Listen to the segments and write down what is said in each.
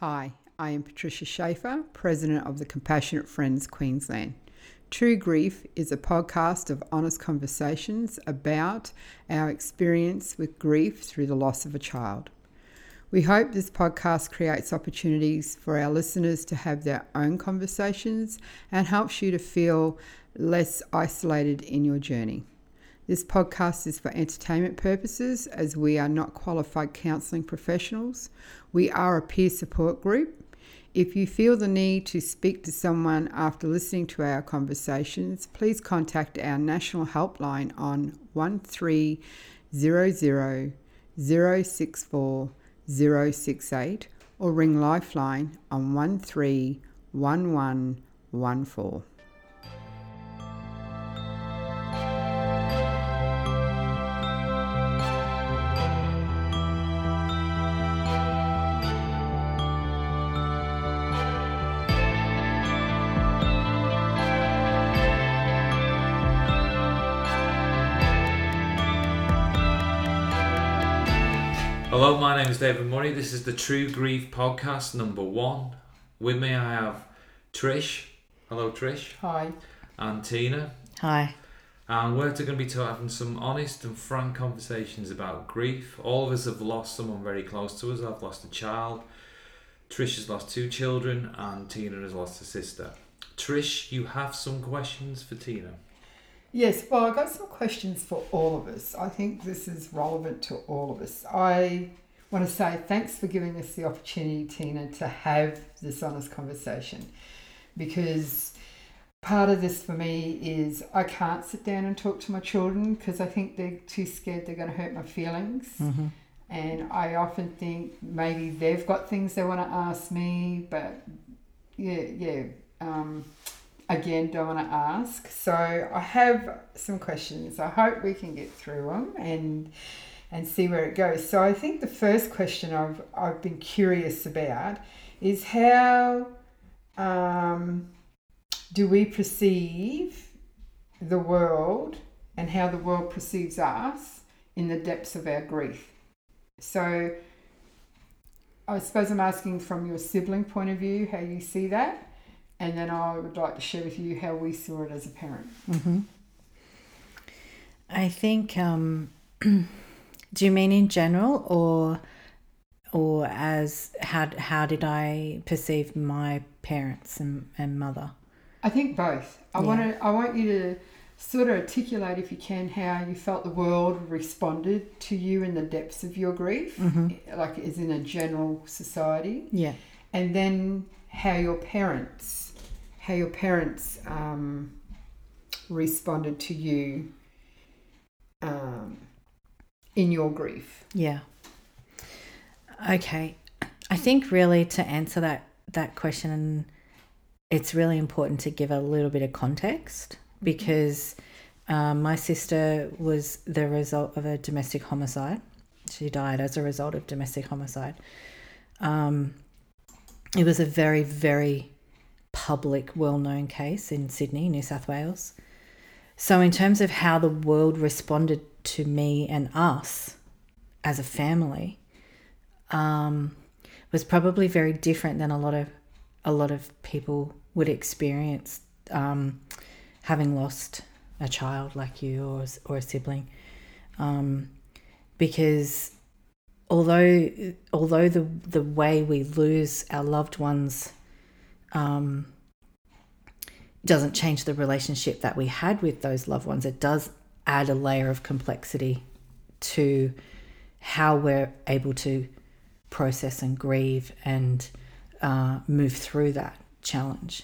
Hi, I am Patricia Schaefer, President of the Compassionate Friends Queensland. True Grief is a podcast of honest conversations about our experience with grief through the loss of a child. We hope this podcast creates opportunities for our listeners to have their own conversations and helps you to feel less isolated in your journey. This podcast is for entertainment purposes as we are not qualified counselling professionals. We are a peer support group. If you feel the need to speak to someone after listening to our conversations, please contact our national helpline on 1300 064 068 or ring Lifeline on 131114. David Murray. This is the True Grief podcast number one. With me, I have Trish. Hello, Trish. Hi. And Tina. Hi. And we're going to be having some honest and frank conversations about grief. All of us have lost someone very close to us. I've lost a child. Trish has lost two children, and Tina has lost a sister. Trish, you have some questions for Tina. Yes, well, I've got some questions for all of us. I think this is relevant to all of us. I want to say thanks for giving us the opportunity, Tina, to have this honest conversation because part of this for me is I can't sit down and talk to my children because I think they're too scared they're going to hurt my feelings. Mm-hmm. And I often think maybe they've got things they want to ask me, but yeah, yeah. Um, again don't want to ask. So I have some questions. I hope we can get through them and and see where it goes. So I think the first question I've I've been curious about is how um, do we perceive the world and how the world perceives us in the depths of our grief. So I suppose I'm asking from your sibling point of view how you see that and then I would like to share with you how we saw it as a parent. Mm-hmm. I think. Um, do you mean in general, or or as how how did I perceive my parents and, and mother? I think both. I yeah. want to. I want you to sort of articulate, if you can, how you felt the world responded to you in the depths of your grief, mm-hmm. like as in a general society. Yeah. And then how your parents how your parents um, responded to you um, in your grief. Yeah. Okay. I think really to answer that that question, it's really important to give a little bit of context mm-hmm. because um, my sister was the result of a domestic homicide. She died as a result of domestic homicide. Um, it was a very, very public, well known case in Sydney, New South Wales. So, in terms of how the world responded to me and us as a family, um, was probably very different than a lot of a lot of people would experience um, having lost a child like you or or a sibling, um, because although although the the way we lose our loved ones um, doesn't change the relationship that we had with those loved ones. It does add a layer of complexity to how we're able to process and grieve and uh, move through that challenge.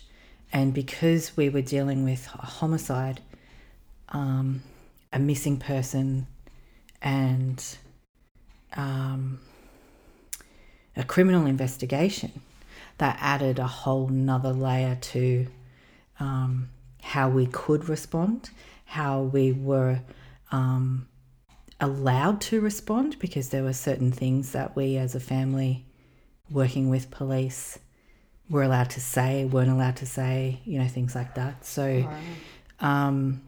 And because we were dealing with a homicide, um, a missing person, and um, a criminal investigation, that added a whole nother layer to um, how we could respond, how we were um, allowed to respond, because there were certain things that we as a family working with police were allowed to say, weren't allowed to say, you know, things like that. So, um,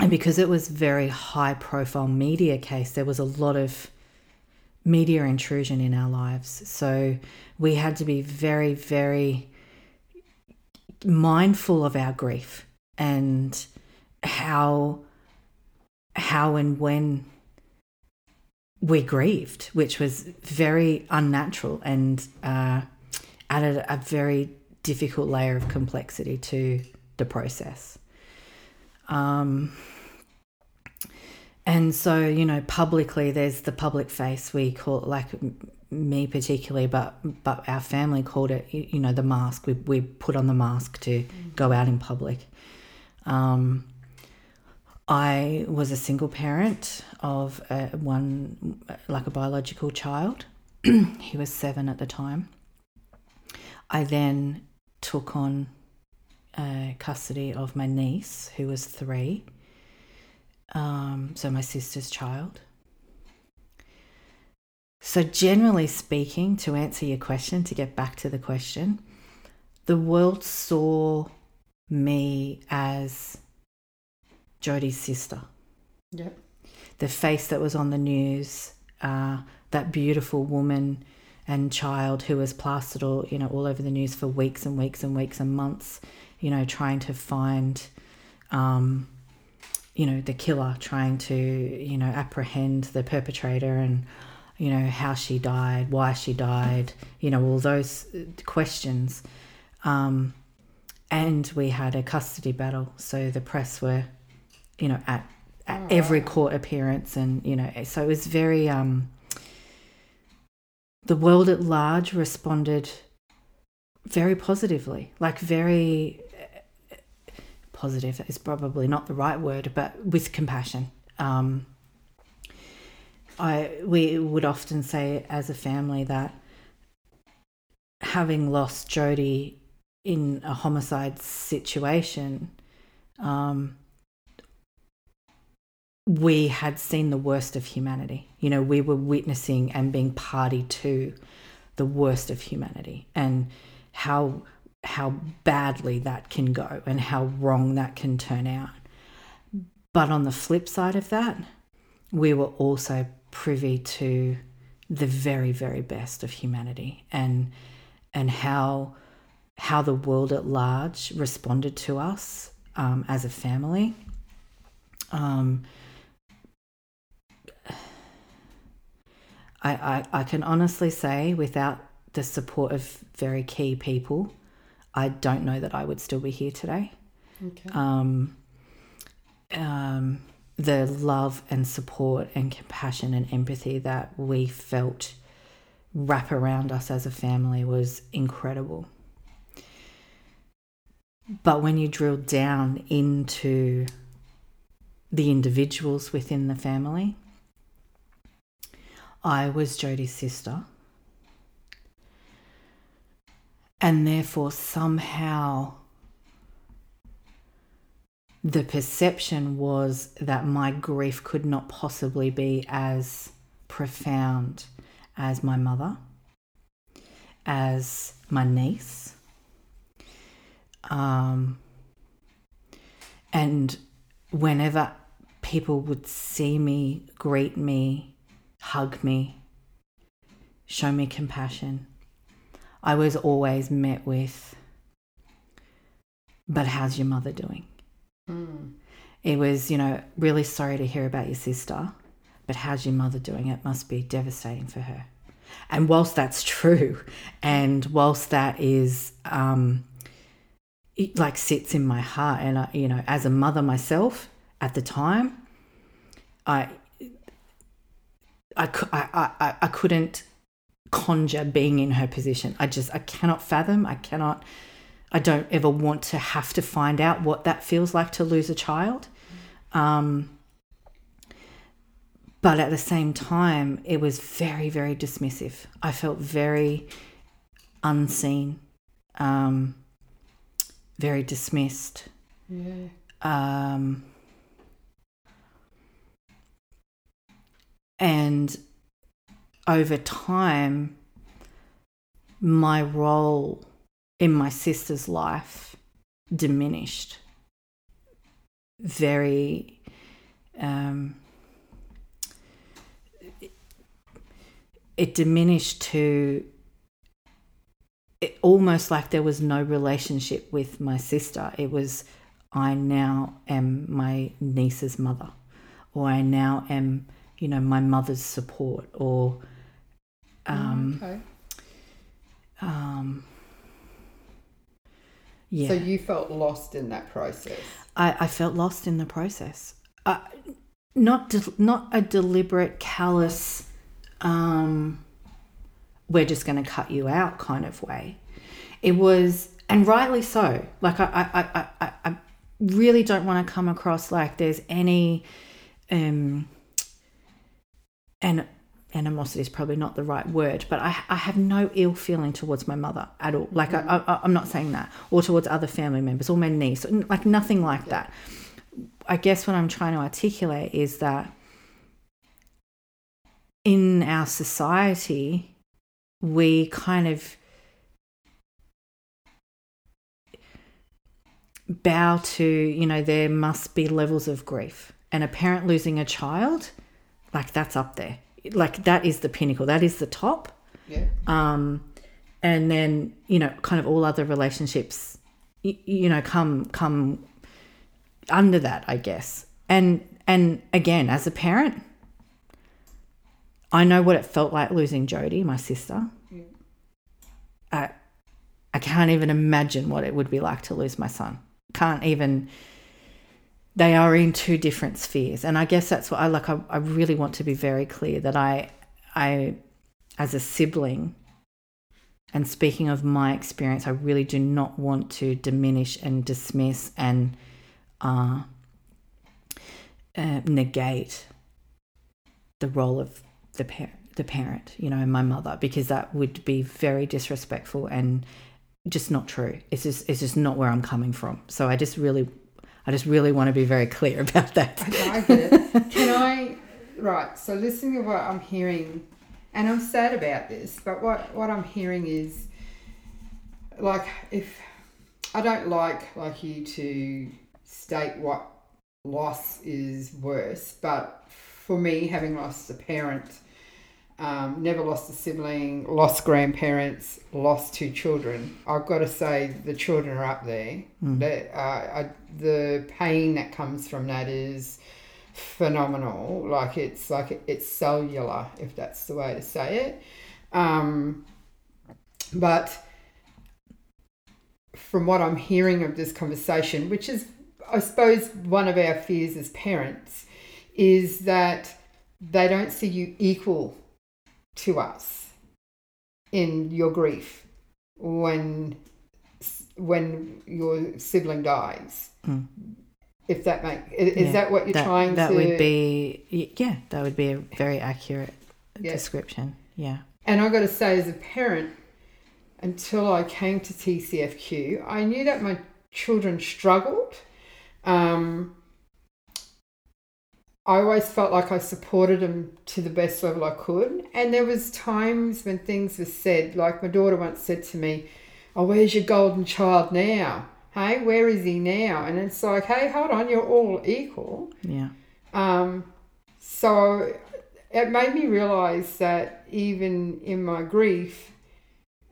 and because it was very high profile media case, there was a lot of media intrusion in our lives. So we had to be very, very mindful of our grief and how how and when we grieved, which was very unnatural and uh, added a very difficult layer of complexity to the process. Um, and so, you know, publicly, there's the public face. We call it like me particularly, but but our family called it, you know, the mask. We we put on the mask to go out in public. Um, I was a single parent of a, one, like a biological child. he was seven at the time. I then took on uh, custody of my niece, who was three. Um, so, my sister's child. So, generally speaking, to answer your question, to get back to the question, the world saw me as Jodie's sister. Yep. The face that was on the news, uh, that beautiful woman and child who was plastered all you know all over the news for weeks and weeks and weeks and months, you know, trying to find, um, you know, the killer, trying to you know apprehend the perpetrator and you know how she died, why she died, you know all those questions. Um, and we had a custody battle, so the press were you know, at, at oh, every court appearance. And, you know, so it was very, um, the world at large responded very positively, like very positive is probably not the right word, but with compassion. Um, I we would often say as a family that having lost Jody in a homicide situation, um, we had seen the worst of humanity. You know, we were witnessing and being party to the worst of humanity and how how badly that can go and how wrong that can turn out. But on the flip side of that, we were also privy to the very very best of humanity and and how how the world at large responded to us um, as a family. Um, I, I, I can honestly say, without the support of very key people, I don't know that I would still be here today. Okay. Um, um, the love and support and compassion and empathy that we felt wrap around us as a family was incredible. But when you drill down into the individuals within the family, I was Jodie's sister. And therefore, somehow, the perception was that my grief could not possibly be as profound as my mother, as my niece. Um, and whenever people would see me, greet me, hug me, show me compassion. I was always met with, but how's your mother doing? Mm. It was, you know, really sorry to hear about your sister, but how's your mother doing? It must be devastating for her. And whilst that's true, and whilst that is, um, it like sits in my heart, and I, you know, as a mother myself at the time, I I, I, I, I couldn't conjure being in her position. I just, I cannot fathom. I cannot, I don't ever want to have to find out what that feels like to lose a child. Um, but at the same time, it was very, very dismissive. I felt very unseen, um, very dismissed. Yeah. Um, And over time, my role in my sister's life diminished very um, it diminished to it, almost like there was no relationship with my sister. It was, I now am my niece's mother, or I now am, you know, my mother's support, or, um, okay. um, yeah. So you felt lost in that process. I, I felt lost in the process. Not de- not a deliberate, callous, um, we're just going to cut you out kind of way. It was, and rightly so. Like I, I, I, I, I really don't want to come across like there's any, um, and animosity is probably not the right word, but I, I have no ill feeling towards my mother at all. Like I, I, I'm not saying that, or towards other family members or my niece, like nothing like that. I guess what I'm trying to articulate is that in our society, we kind of bow to, you know, there must be levels of grief. And a parent losing a child, like that's up there. Like that is the pinnacle, that is the top. Yeah. Um, and then, you know, kind of all other relationships, you, you know, come come under that, I guess. And and again, as a parent, I know what it felt like losing Jody, my sister. Yeah. I I can't even imagine what it would be like to lose my son. Can't even they are in two different spheres. And I guess that's what I like I, I really want to be very clear that I I as a sibling and speaking of my experience, I really do not want to diminish and dismiss and uh, uh, negate the role of the parent, the parent, you know, my mother, because that would be very disrespectful and just not true. It's just it's just not where I'm coming from. So I just really, I just really want to be very clear about that. I it. Can I? Right. So listening to what I'm hearing, and I'm sad about this, but what what I'm hearing is, like, if I don't like like you to state what loss is worse, but for me, having lost a parent, um, never lost a sibling, lost grandparents, lost two children. I've got to say the children are up there. Mm. The, uh, I, the pain that comes from that is phenomenal. Like it's like it's cellular, if that's the way to say it. Um, but from what I'm hearing of this conversation, which is, I suppose, one of our fears as parents, is that they don't see you equal to us in your grief when when your sibling dies. Mm. If that make is Yeah, that what you're that, trying that to? would be yeah, that would be a very accurate Yeah. description. Yeah. And I got to say, as a parent, until I came to TCFQ, I knew that my children struggled. Um, I always felt like I supported him to the best level I could, and there was times when things were said. Like my daughter once said to me, "Oh, where's your golden child now? Hey, where is he now?" And it's like, "Hey, hold on, you're all equal." Yeah. Um, so it made me realize that even in my grief,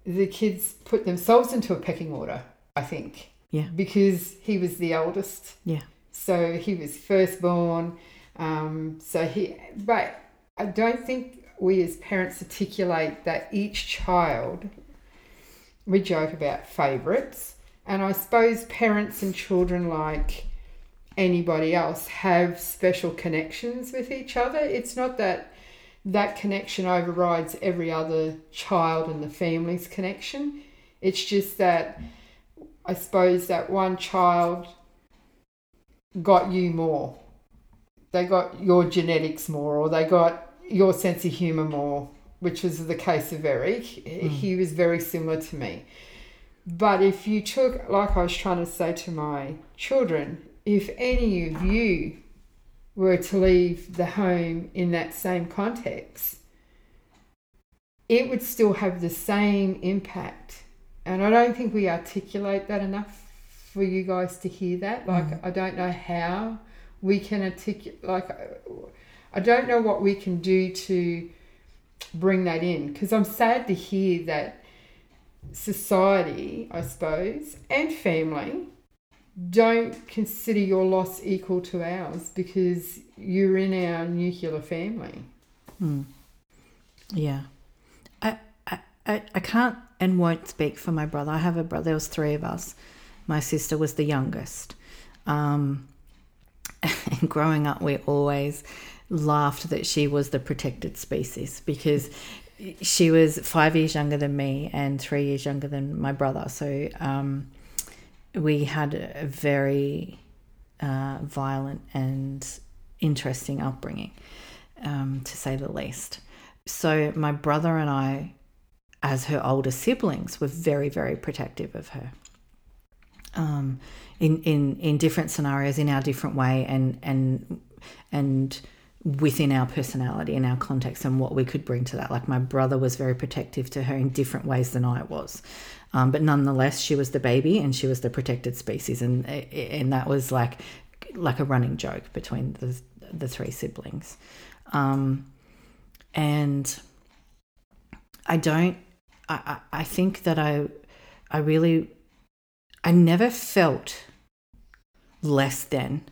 the kids put themselves into a pecking order, I think. Yeah. Because he was the eldest. Yeah. So he was firstborn. Um, so he, but I don't think we as parents articulate that each child, we joke about favourites. And I suppose parents and children, like anybody else, have special connections with each other. It's not that that connection overrides every other child and the family's connection. It's just that I suppose that one child got you more. They got your genetics more, or they got your sense of humour more, which was the case of Eric. Mm. He was very similar to me. But if you took, like I was trying to say to my children, if any of you were to leave the home in that same context, it would still have the same impact. And I don't think we articulate that enough for you guys to hear that. Like, mm. I don't know how we can articulate, like, I don't know what we can do to bring that in because I'm sad to hear that society, I suppose, and family don't consider your loss equal to ours because you're in our nuclear family. Mm. Yeah. I, I, I can't and won't speak for my brother. I have a brother, there was three of us. My sister was the youngest. Um, growing up, we always laughed that she was the protected species because she was five years younger than me and three years younger than my brother. So um, we had a very uh, violent and interesting upbringing, um, to say the least. So my brother and I, as her older siblings, were very, very protective of her. Um, in, in in different scenarios, in our different way, and and and within our personality and our context and what we could bring to that. Like my brother was very protective to her in different ways than I was. Um, but nonetheless, she was the baby and she was the protected species, and and that was like like a running joke between the the three siblings. Um, and I don't. I, I think that I I really I never felt less than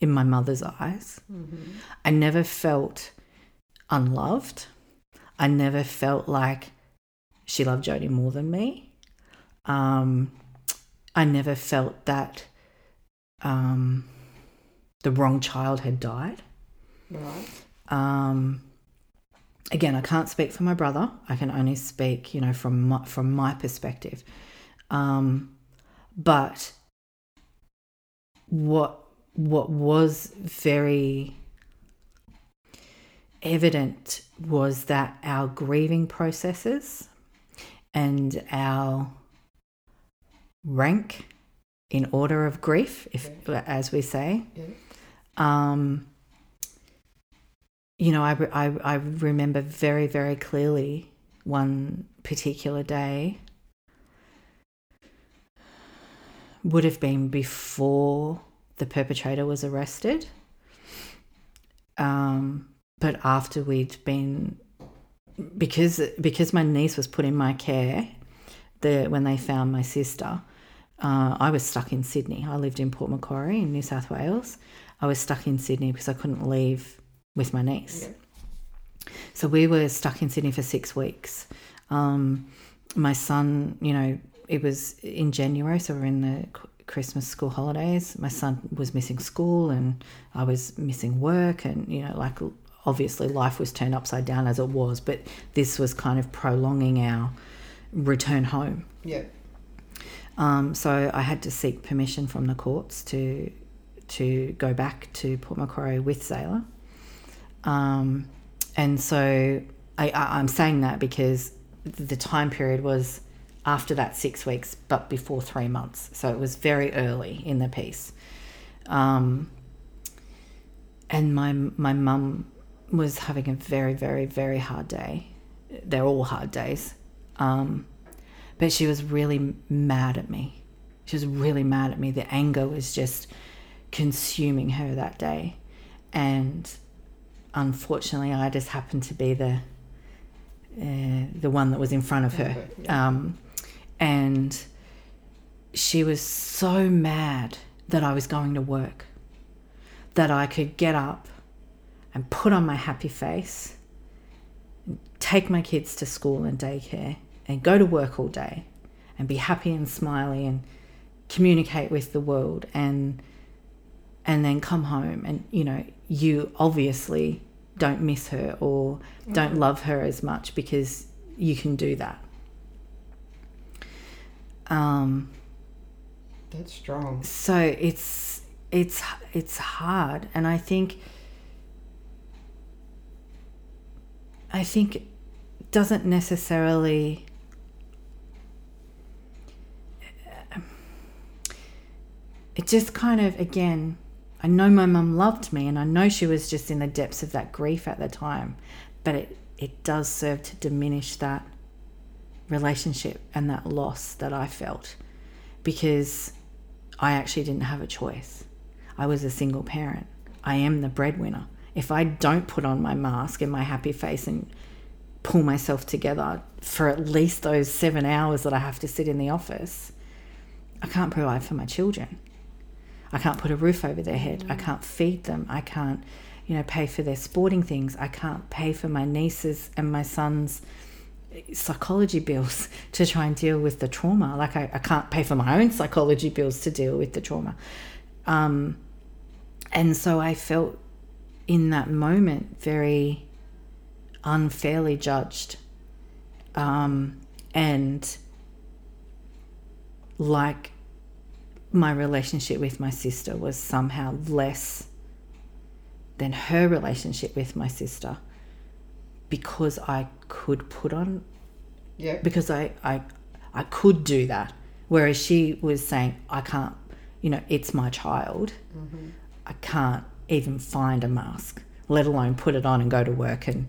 in my mother's eyes. Mm-hmm. I never felt unloved. I never felt like she loved Jodie more than me. Um, I never felt that um, the wrong child had died. Right. Um, again, I can't speak for my brother. I can only speak, you know, from my, from my perspective. Um, but what what was very evident was that our grieving processes and our rank in order of grief, if as we say. Yeah. Um, you know, I, I, I remember very, very clearly one particular day would have been before the perpetrator was arrested. Um, but after we'd been because because my niece was put in my care the when they found my sister uh, I was stuck in Sydney. I lived in Port Macquarie in New South Wales. I was stuck in Sydney because I couldn't leave with my niece. Yeah. So we were stuck in Sydney for six weeks. Um, my son, you know, it was in January, so we're in the Christmas school holidays. My son was missing school and I was missing work, and, you know, like obviously life was turned upside down as it was, but this was kind of prolonging our return home. Yeah. Um, so I had to seek permission from the courts to to go back to Port Macquarie with Zayla. Um, and so I, I, I'm saying that because the time period was after that six weeks, but before three months. So it was very early in the piece. Um, and my my mum was having a very very very hard day. They're all hard days. Um, but she was really mad at me. She was really mad at me. The anger was just consuming her that day. And unfortunately, I just happened to be the uh, the one that was in front of her. Um, and she was so mad that I was going to work that I could get up and put on my happy face, take my kids to school and daycare, and go to work all day and be happy and smiley and communicate with the world and and then come home and you know you obviously don't miss her or don't mm-hmm. love her as much because you can do that um that's strong. so it's it's it's hard. And i think i think it doesn't necessarily it just kind of, again, I know my mum loved me and I know she was just in the depths of that grief at the time, but it, it does serve to diminish that relationship and that loss that I felt because I actually didn't have a choice. I was a single parent. I am the breadwinner. If I don't put on my mask and my happy face and pull myself together for at least those seven hours that I have to sit in the office, I can't provide for my children. I can't put a roof over their head. I mm. can't feed them. I can't, you know, pay for their sporting things. I can't pay for my nieces and my sons' psychology bills to try and deal with the trauma. Like I, I can't pay for my own psychology bills to deal with the trauma. Um, and so I felt in that moment very unfairly judged um, and like my relationship with my sister was somehow less than her relationship with my sister because I could put on Yeah. because I, I I could do that. Whereas she was saying, I can't, you know, it's my child. Mm-hmm. I can't even find a mask, let alone put it on and go to work and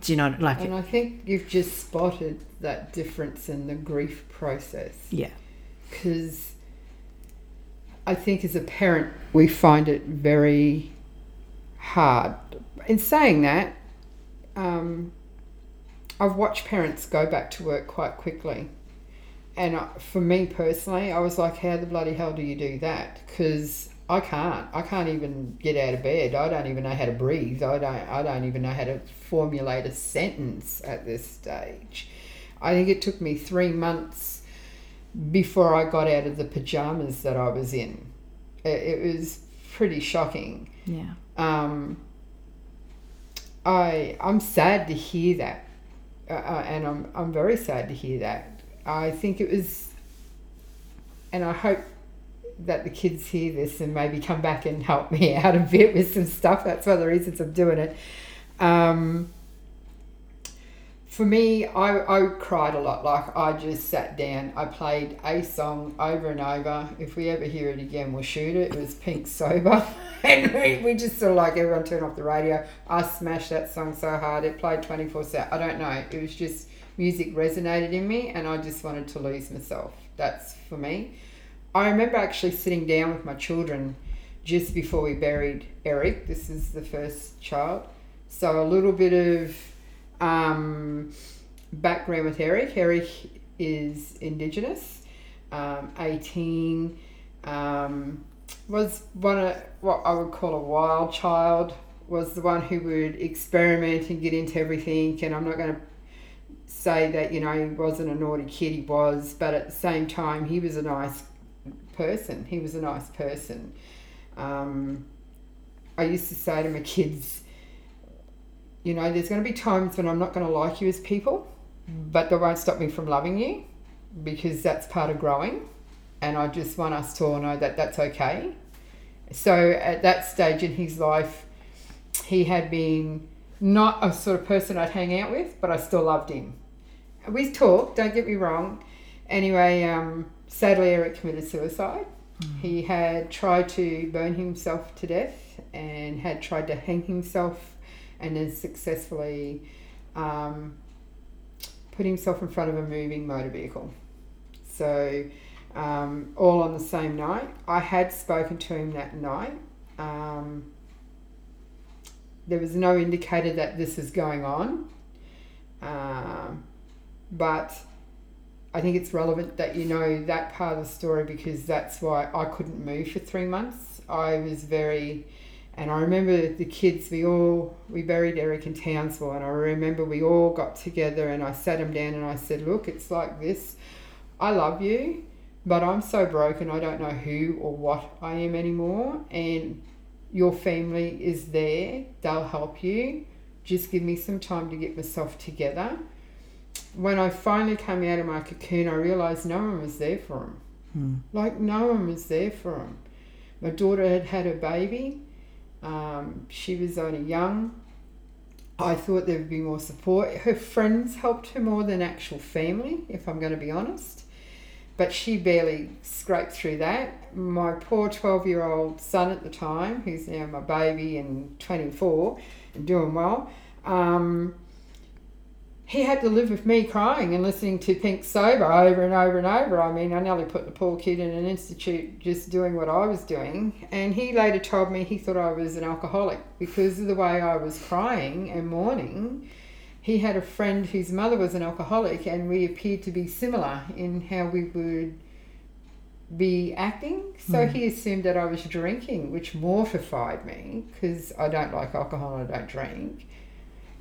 do you know like And I think you've just spotted that difference in the grief process. yeah. because I think as a parent we find it very hard. In saying that, um, I've watched parents go back to work quite quickly, and I- for me personally, I was like, "How the bloody hell do you do that?" Because I can't. I can't even get out of bed. I don't even know how to breathe. I don't. I don't even know how to formulate a sentence at this stage. I think it took me three months before I got out of the pajamas that I was in. It, it was pretty shocking. Yeah. Um, I I'm sad to hear that, uh, uh, and I'm I'm very sad to hear that. I think it was, and I hope that the kids hear this and maybe come back and help me out a bit with some stuff. That's one of the reasons I'm doing it. Um, for me, I, I cried a lot. Like, I just sat down. I played a song over and over. If we ever hear it again, we'll shoot it. It was Pink Sober. and we, we just sort of like everyone turned off the radio. I smashed that song so hard. It played 24 7. I don't know. It was just music resonated in me, and I just wanted to lose myself. That's for me. I remember actually sitting down with my children just before we buried Eric. This is the first child. So a little bit of um, background with Eric. Eric is Indigenous, um, 18, um, was one of what I would call a wild child, was the one who would experiment and get into everything. And I'm not going to say that, you know, he wasn't a naughty kid, he was, but at the same time, he was a nice person. He was a nice person. Um, I used to say to my kids, you know, there's going to be times when I'm not going to like you as people, but that won't stop me from loving you because that's part of growing. And I just want us to all know that that's okay. So at that stage in his life, he had been not a sort of person I'd hang out with, but I still loved him. We talked, don't get me wrong. Anyway, um, sadly, Eric committed suicide. He had tried to burn himself to death and had tried to hang himself and then successfully um, put himself in front of a moving motor vehicle. So, um, all on the same night. I had spoken to him that night. Um, there was no indicator that this is going on, um, but I think it's relevant that you know that part of the story because that's why I couldn't move for three months. I was very, and I remember the kids. We all we buried Eric in Townsville, and I remember we all got together and I sat him down and I said, "Look, it's like this. I love you, but I'm so broken. I don't know who or what I am anymore, and your family is there. They'll help you. Just give me some time to get myself together." when I finally came out of my cocoon, I realised no one was there for him. Hmm. Like, no one was there for him. My daughter had had a baby. Um, she was only young. I thought there would be more support. Her friends helped her more than actual family, if I'm going to be honest. But she barely scraped through that. My poor 12 year old son at the time, who's now my baby and 24 and doing well, um, he had to live with me crying and listening to Pink Sober over and over and over. I mean, I nearly put the poor kid in an institute just doing what I was doing. And he later told me he thought I was an alcoholic because of the way I was crying and mourning. he had a friend whose mother was an alcoholic, and we appeared to be similar in how we would be acting. So Mm. he assumed that I was drinking, which mortified me because I don't like alcohol and I don't drink.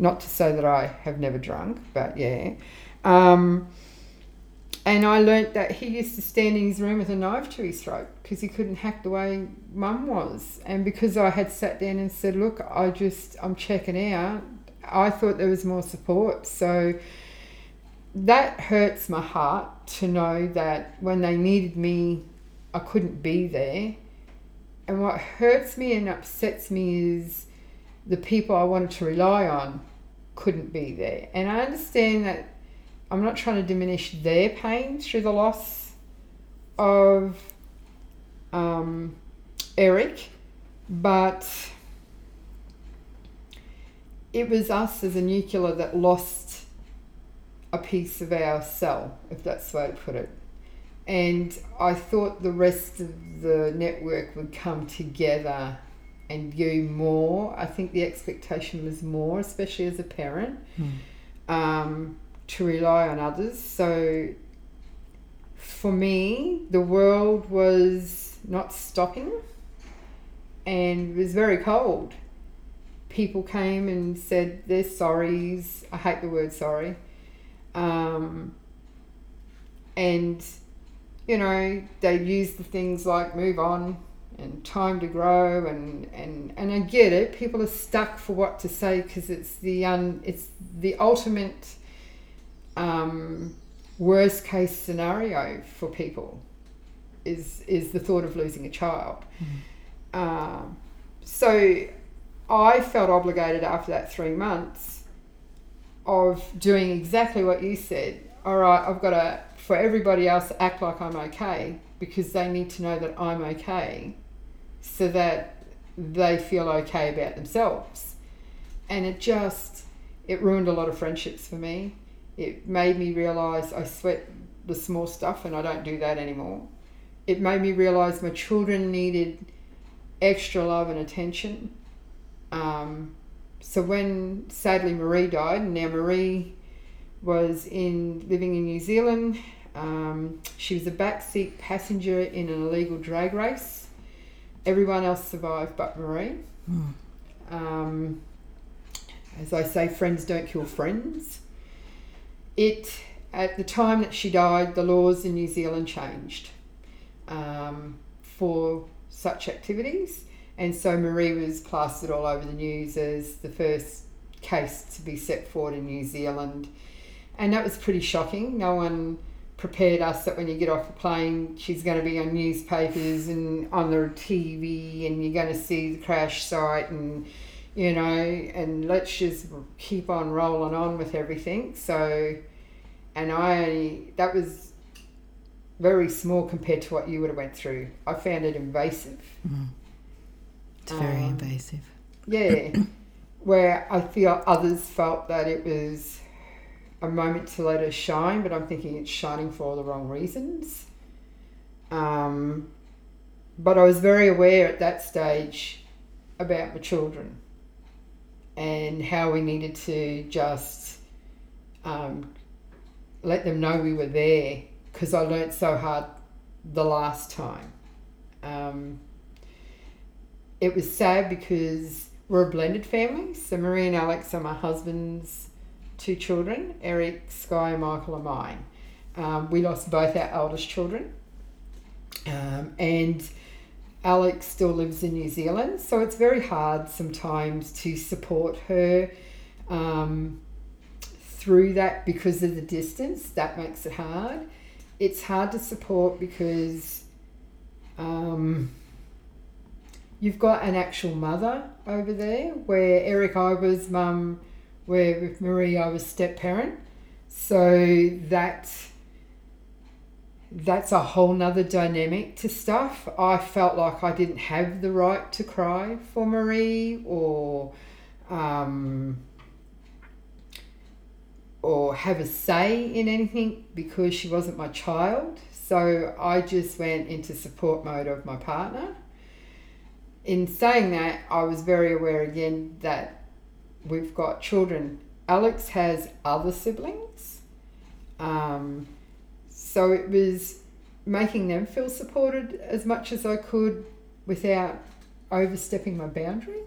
Not to say that I have never drunk, but yeah. Um, and I learnt that he used to stand in his room with a knife to his throat because he couldn't hack the way mum was. And because I had sat down and said, Look, I just, I'm checking out, I thought there was more support. So that hurts my heart to know that when they needed me, I couldn't be there. And what hurts me and upsets me is the people I wanted to rely on couldn't be there. And I understand that I'm not trying to diminish their pain through the loss of um, Eric, but it was us as a nuclear that lost a piece of our cell, if that's the way to put it. And I thought the rest of the network would come together and do more. I think the expectation was more, especially as a parent, Mm. um, to rely on others. So for me, the world was not stopping and it was very cold. People came and said their sorries. I hate the word sorry. Um, and, you know, they'd use the things like move on and time to grow and, and, and I get it. People are stuck for what to say because it's the un, it's the ultimate um, worst case scenario for people is is the thought of losing a child. Um, so I felt obligated after that three months of doing exactly what you said. All right, I've got to, for everybody else, act like I'm okay because they need to know that I'm okay so that they feel okay about themselves. And it just, it ruined a lot of friendships for me. It made me realize I sweat the small stuff and I don't do that anymore. It made me realize my children needed extra love and attention. Um, so when sadly Marie died, now Marie was in living in New Zealand. Um, she was a backseat passenger in an illegal drag race. Everyone else survived but Marie. Mm. Um, as I say, friends don't kill friends. It at the time that she died, the laws in New Zealand changed um, for such activities, and so Marie was plastered all over the news as the first case to be set forward in New Zealand, and that was pretty shocking. No one prepared us that when you get off the plane, she's going to be on newspapers and on the TV, and you're going to see the crash site and you know, and let's just keep on rolling on with everything. So, and I only, that was very small compared to what you would have went through. I found it invasive. Mm. It's very Um, invasive. Yeah, where I feel others felt that it was a moment to let her shine, but I'm thinking it's shining for all the wrong reasons. Um, but I was very aware at that stage about my children and how we needed to just um, let them know we were there because I learnt so hard the last time. Um, it was sad because we're a blended family. So Marie and Alex are my husband's two children. Eric, Sky, Michael are mine. Um, we lost both our eldest children. Um, and Alex still lives in New Zealand, so it's very hard sometimes to support her um, through that because of the distance. That makes it hard. It's hard to support because um, you've got an actual mother over there, where Eric was mum, where with Marie I was step parent. So that that's a whole nother dynamic to stuff. I felt like I didn't have the right to cry for Marie or um, or have a say in anything because she wasn't my child. So I just went into support mode of my partner. In saying that, I was very aware again that we've got children Alex has other siblings. Um, so it was making them feel supported as much as I could without overstepping my boundary,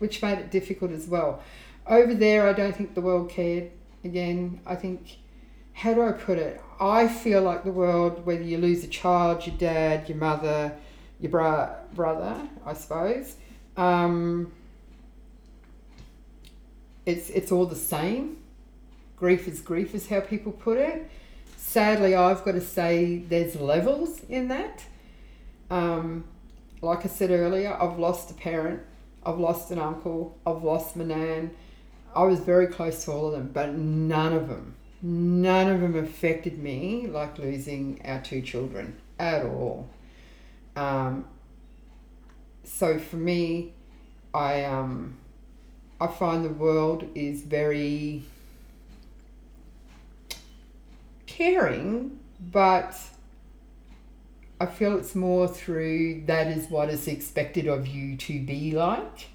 which made it difficult as well. Over there, I don't think the world cared. Again, I think, how do I put it? I feel like the world, whether you lose a child, your dad, your mother, your bra- brother, I suppose, um, it's it's all the same. Grief is grief, is how people put it. Sadly, I've got to say there's levels in that. Um, like I said earlier, I've lost a parent, I've lost an uncle, I've lost my nan. I was very close to all of them, but none of them, none of them affected me like losing our two children at all. Um, so for me, I um, I find the world is very caring, but I feel it's more through that is what is expected of you to be like.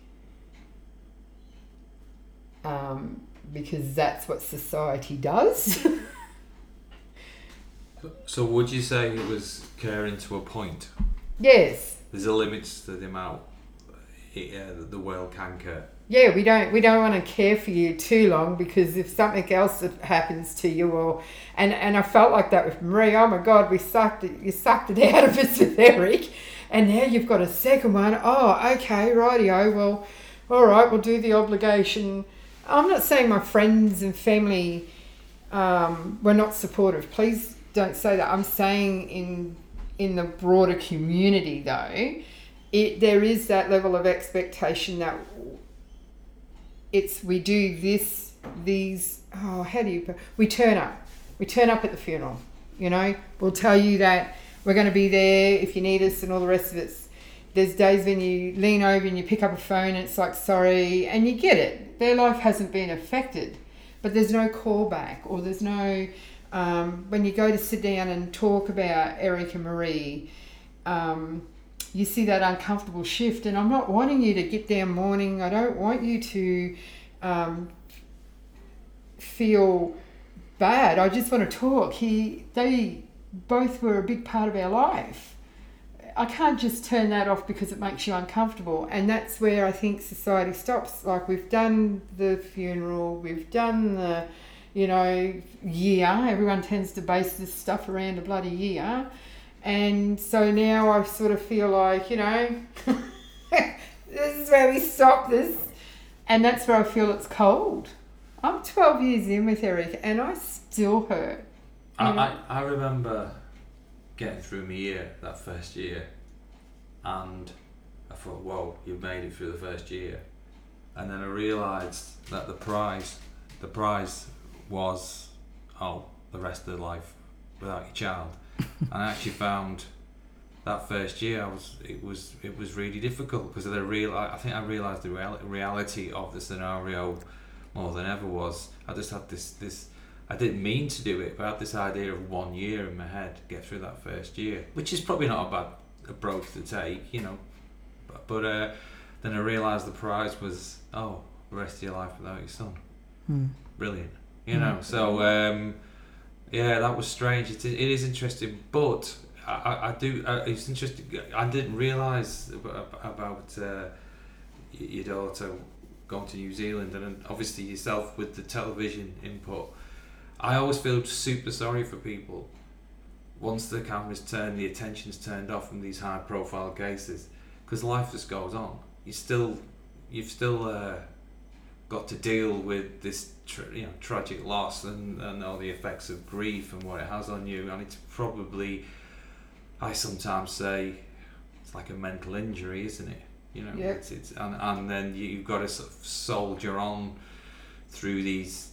Um, because that's what society does. So would you say it was caring to a point? yes. There's a limit to the amount it, uh, the world can care. Yeah, we don't we don't want to care for you too long because if something else happens to you or and and I felt like that with Marie. Oh my God, we sucked it. You sucked it out of us with Eric, and now you've got a second one. Oh, okay, rightio. Well, all right, we'll do the obligation. I'm not saying my friends and family um, were not supportive. Please don't say that. I'm saying in in the broader community though, it there is that level of expectation that it's we do this these oh how do you we turn up. We turn up at the funeral you know? We'll tell you that we're going to be there if you need us and all the rest of it. There's days when you lean over and you pick up a phone and it's like sorry and you get it. Their life hasn't been affected but there's no callback or there's no um, when you go to sit down and talk about Eric and Marie um, you see that uncomfortable shift and i'm not wanting you to get down mourning. I don't want you to um, feel bad. I just want to talk. He they both were a big part of our life. I can't just turn that off because it makes you uncomfortable and that's where i think society stops. Like we've done the funeral we've done the you know year. Everyone tends to base this stuff around a bloody year and so now I sort of feel like, you know, this is where we stop this. And that's where I feel it's cold. I'm 12 years in with Eric and I still hurt. I, I, I remember getting through my year, that first year, and I thought, whoa, you've made it through the first year. And then I realised that the prize, the prize was, oh, the rest of life without your child. And I actually found that first year I was it was it was really difficult because the real I think I realised the real, reality of the scenario more than ever was I just had this this I didn't mean to do it but I had this idea of one year in my head get through that first year which is probably not a bad approach to take you know. But, but uh, then I realised the prize was oh the rest of your life without your son. Hmm. brilliant you know so um, yeah that was strange. It, it is interesting but I, I- do uh, it's interesting. I didn't realise about, uh, your daughter going to New Zealand and obviously yourself with the television input. I always feel super sorry for people once the camera's turned the attention's turned off from these high profile cases because life just goes on. You still you've still uh, got to deal with this tra- you know tragic loss and, and all the effects of grief and what it has on you. And it's probably I sometimes say it's like a mental injury isn't it? You know Yeah. it's, it's and, and then you, you've got to sort of soldier on through these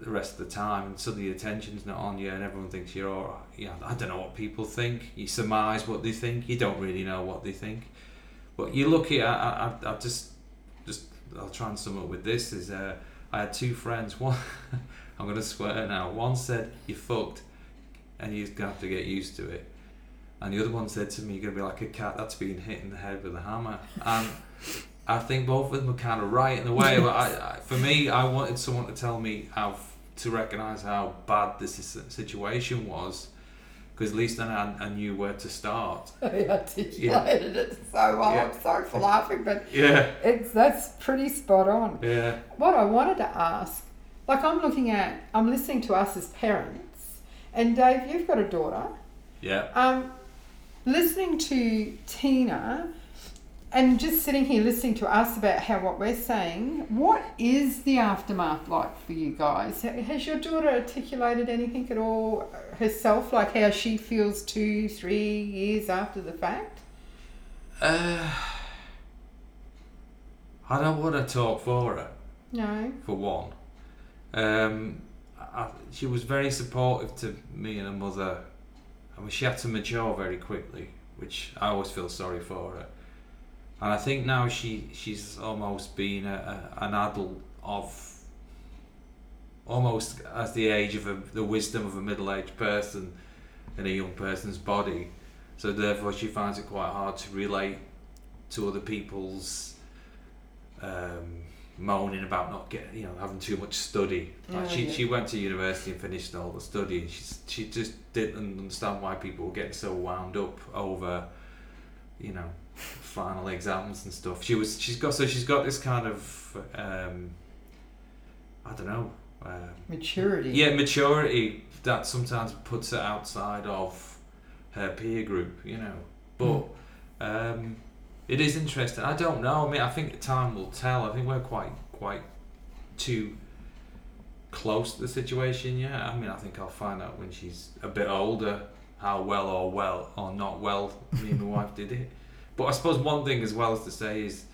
the rest of the time and suddenly the attention's not on you and everyone thinks you're all right. yeah I don't know what people think. You surmise what they think. You don't really know what they think. But you look at I, I, I just just I'll try and sum up with this is uh, I had two friends. One I'm gonna swear now. One said you fucked and you're gonna have to get used to it. And the other one said to me you're gonna be like a cat that's being hit in the head with a hammer. And I think both of them are kind of right in a way. But I, I, for me, I wanted someone to tell me how to recognize how bad this situation was, because at least then I, I knew where to start. yeah I articulated it so well. Yeah. I'm sorry for laughing, but Yeah, it's that's pretty spot on. yeah, What I wanted to ask, like I'm looking at, I'm listening to us as parents, and Dave, you've got a daughter. yeah. Um, listening to Tina and just sitting here listening to us about how what we're saying, what is the aftermath like for you guys? Has your daughter articulated anything at all herself, like how she feels two, three years after the fact? Uh, I don't want to talk for her. No. for one. Um, I, she was very supportive to me and her mother. I mean, she had to mature very quickly, which I always feel sorry for her. And I think now she she's almost been a, a, an adult of almost as the age of a, the wisdom of a middle-aged person in a young person's body. So therefore, she finds it quite hard to relate to other people's um, moaning about not getting, you know, having too much study. Like Oh, she, yeah. she went to university and finished all the study, and she she just didn't understand why people were getting so wound up over, you know, final exams and stuff. She was she's got so she's got this kind of um, I don't know. Um, Maturity. yeah, maturity that sometimes puts her outside of her peer group, you know. But um, it is interesting. I don't know. I mean, I think time will tell. I think we're quite quite too close to the situation. Yeah. I mean, I think I'll find out when she's a bit older how well or well or not well me and my wife did it. But I suppose one thing as well as to say is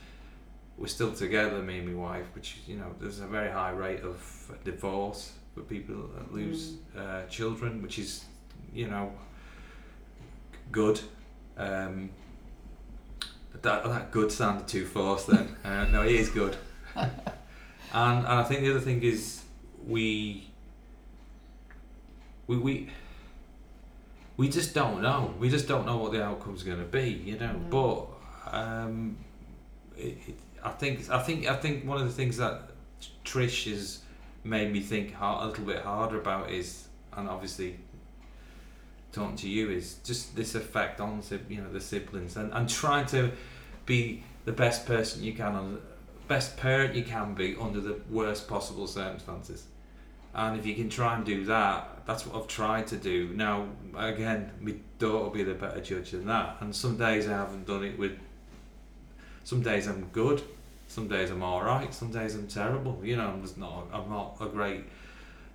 we're still together, me and my wife, which you know there's a very high rate of divorce for people that lose uh, children, which is you know good. Um, that that good sounded too forced then. Uh, no, it is good. and and I think the other thing is we we we we just don't know. We just don't know what the outcome's going to be, you know. But um, it, it, I think I think I think one of the things that Trish has made me think hard, a little bit harder about is, and obviously talking to you is just this effect on you know the siblings and, and trying to be the best person you can on best parent you can be under the worst possible circumstances. And if you can try and do that that's what I've tried to do. Now again my daughter will be the better judge than that. And some days I haven't done it with some days I'm good some days I'm alright some days I'm terrible you know I'm just not I'm not a great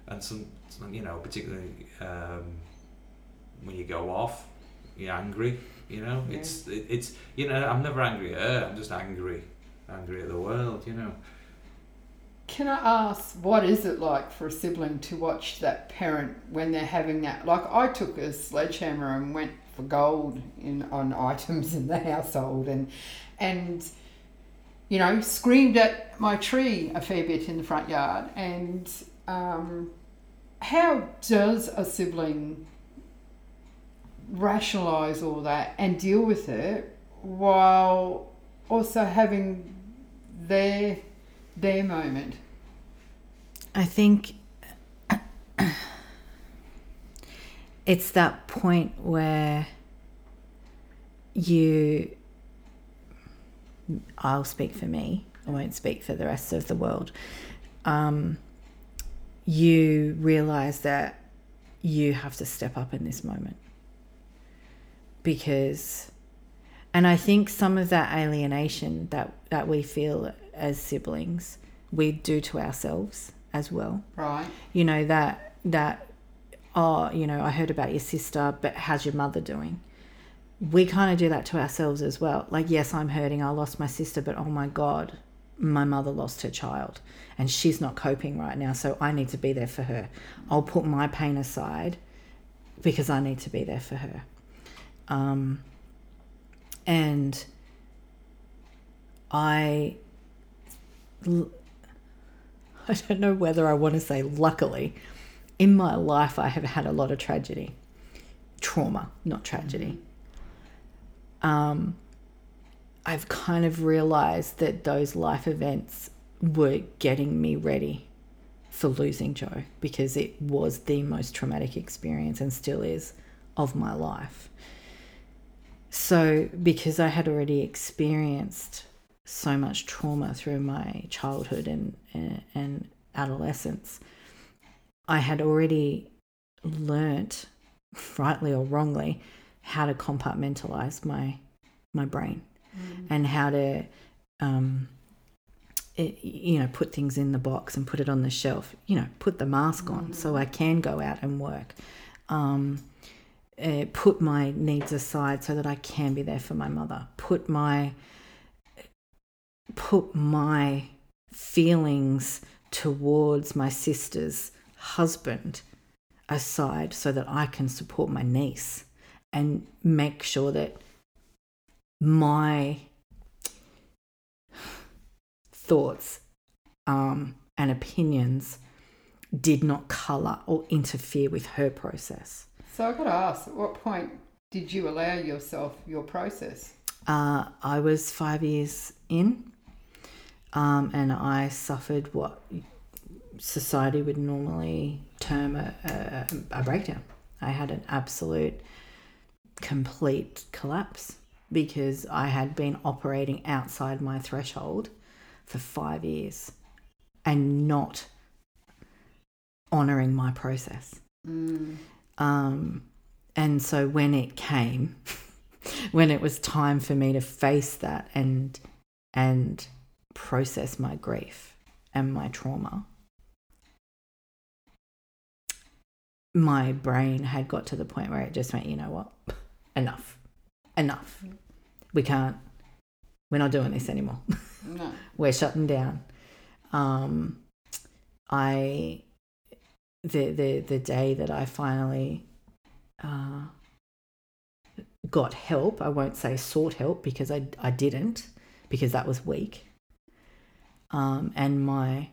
and some some, you know particularly um, when you go off you're angry you know Yeah. it's it, it's you know I'm never angry at her I'm just angry angry at the world you know Can I ask, what is it like for a sibling to watch that parent when they're having that? Like, I took a sledgehammer and went for gold in on items in the household, and and you know screamed at my tree a fair bit in the front yard. And um, how does a sibling rationalize all that and deal with it while also having their their moment? I think it's that point where you I'll speak for me. I won't speak for the rest of the world. Um, you realize that you have to step up in this moment because and I think some of that alienation that that we feel as siblings we do to ourselves as well Right. you know that that oh you know i heard about your sister but how's your mother doing we kind of do that to ourselves as well like yes i'm hurting i lost my sister but oh my god my mother lost her child and she's not coping right now so i need to be there for her i'll put my pain aside because i need to be there for her um, and i I don't know whether I want to say luckily. In my life, I have had a lot of tragedy, trauma, not tragedy. Um, I've kind of realized that those life events were getting me ready for losing Joe because it was the most traumatic experience and still is of my life. So, because I had already experienced so much trauma through my childhood and, and, and adolescence, I had already learnt, rightly or wrongly, how to compartmentalize my my brain Mm. and how to um, it, you know put things in the box and put it on the shelf you know put the mask on so i can go out and work. Um, uh, put my needs aside so that i can be there for my mother. Put my put my feelings towards my sister's husband aside so that i can support my niece and make sure that my thoughts um, and opinions did not colour or interfere with her process. So I've got to ask, at what point did you allow yourself your process? Uh, I was five years in, um, and I suffered what society would normally term a, a, a breakdown. I had an absolute, complete collapse because I had been operating outside my threshold for five years and not honoring my process. Mm. Um, and so when it came, when it was time for me to face that and and process my grief and my trauma, my brain had got to the point where it just went, you know what, enough, enough. We can't. We're not doing this anymore. No. we're shutting down. Um, I the the the day that I finally uh, got help. I won't say sought help because I I didn't because that was weak. Um, and my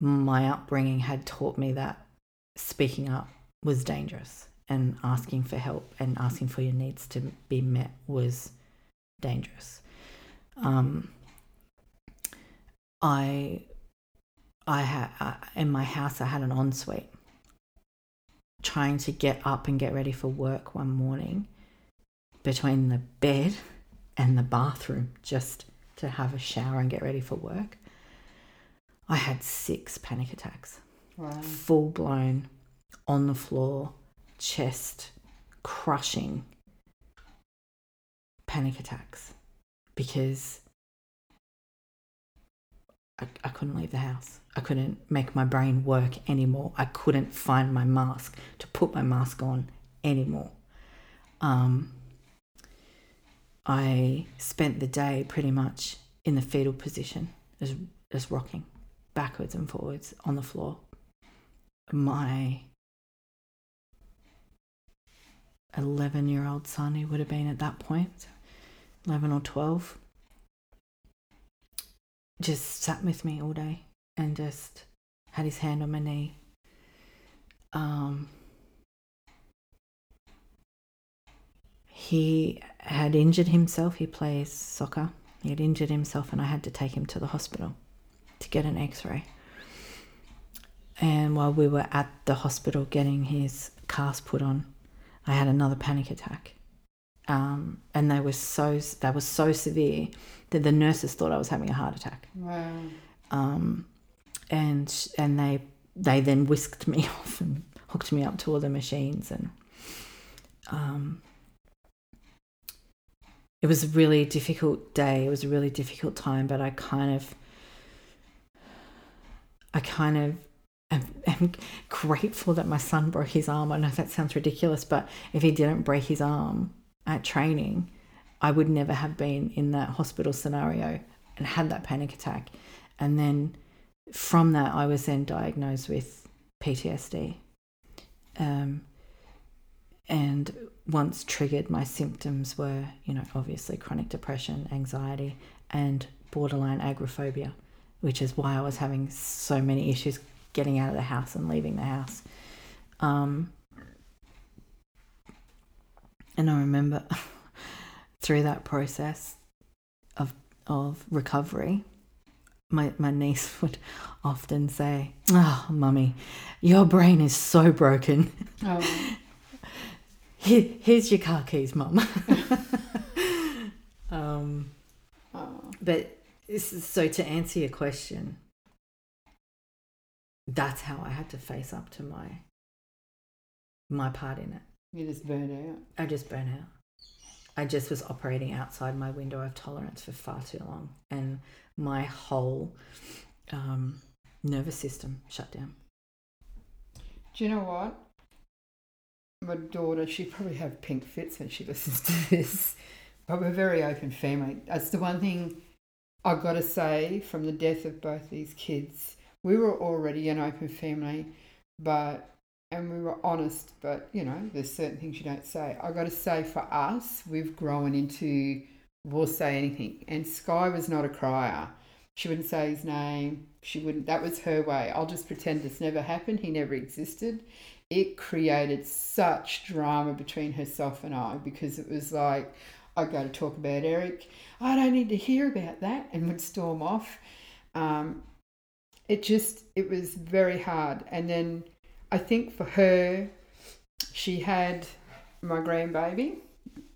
my upbringing had taught me that speaking up was dangerous and asking for help and asking for your needs to be met was dangerous. Um, I I had in my house I had an ensuite. Trying to get up and get ready for work one morning between the bed and the bathroom just to have a shower and get ready for work. I had six panic attacks, Wow. full blown, on the floor, chest crushing panic attacks because I, I couldn't leave the house. I couldn't make my brain work anymore. I couldn't find my mask to put my mask on anymore. Um, I spent the day pretty much in the fetal position, just, just rocking backwards and forwards on the floor. My 11 year old son, who would have been at that point, 11 or 12, just sat with me all day and just had his hand on my knee. Um, he had injured himself. He plays soccer. He had injured himself, and I had to take him to the hospital to get an x ray. And while we were at the hospital getting his cast put on, I had another panic attack. Um, and they were so they were so severe that the nurses thought I was having a heart attack. Wow. Um, and and they they then whisked me off and hooked me up to all the machines and um, it was a really difficult day. It was a really difficult time, but I kind of I kind of am, am grateful that my son broke his arm. I know that sounds ridiculous, but if he didn't break his arm at training, I would never have been in that hospital scenario and had that panic attack. And then from that, I was then diagnosed with PTSD. Um, and once triggered, my symptoms were, you know, obviously chronic depression, anxiety, and borderline agoraphobia, which is why I was having so many issues getting out of the house and leaving the house. Um, and I remember through that process, of of recovery, my my niece would often say, "Oh, mummy, your brain is so broken. Oh, Here, here's your car keys, mum." um, oh. but so to answer your question, that's how I had to face up to my my part in it. You just burn out. I just burnt out. I just was operating outside my window of tolerance for far too long, and my whole um, nervous system shut down. Do you know what? My daughter, she probably have pink fits when she listens to this, but we're a very open family. That's the one thing I've got to say from the death of both these kids. We were already an open family, but and we were honest. But you know, there's certain things you don't say. I got to say, for us, we've grown into we'll say anything. And Sky was not a crier. She wouldn't say his name. She wouldn't. That was her way. I'll just pretend this never happened. He never existed. It created such drama between herself and I because it was like I'd go to talk about Eric. I don't need to hear about that, and would storm off. Um, it just it was very hard. And then I think for her, she had my grandbaby,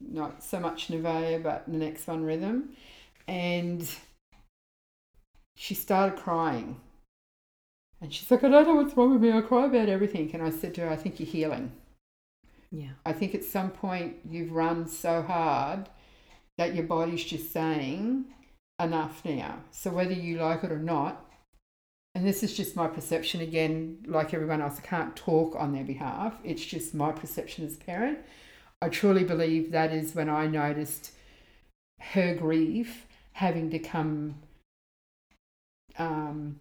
not so much Nevaeh, but the next one, Rhythm, and she started crying. And she's like, I don't know what's wrong with me. I cry about everything. And I said to her, I think you're healing. Yeah. I think at some point you've run so hard that your body's just saying enough now. So whether you like it or not, and this is just my perception again, like everyone else, I can't talk on their behalf. It's just my perception as parent. I truly believe that is when I noticed her grief having to come um,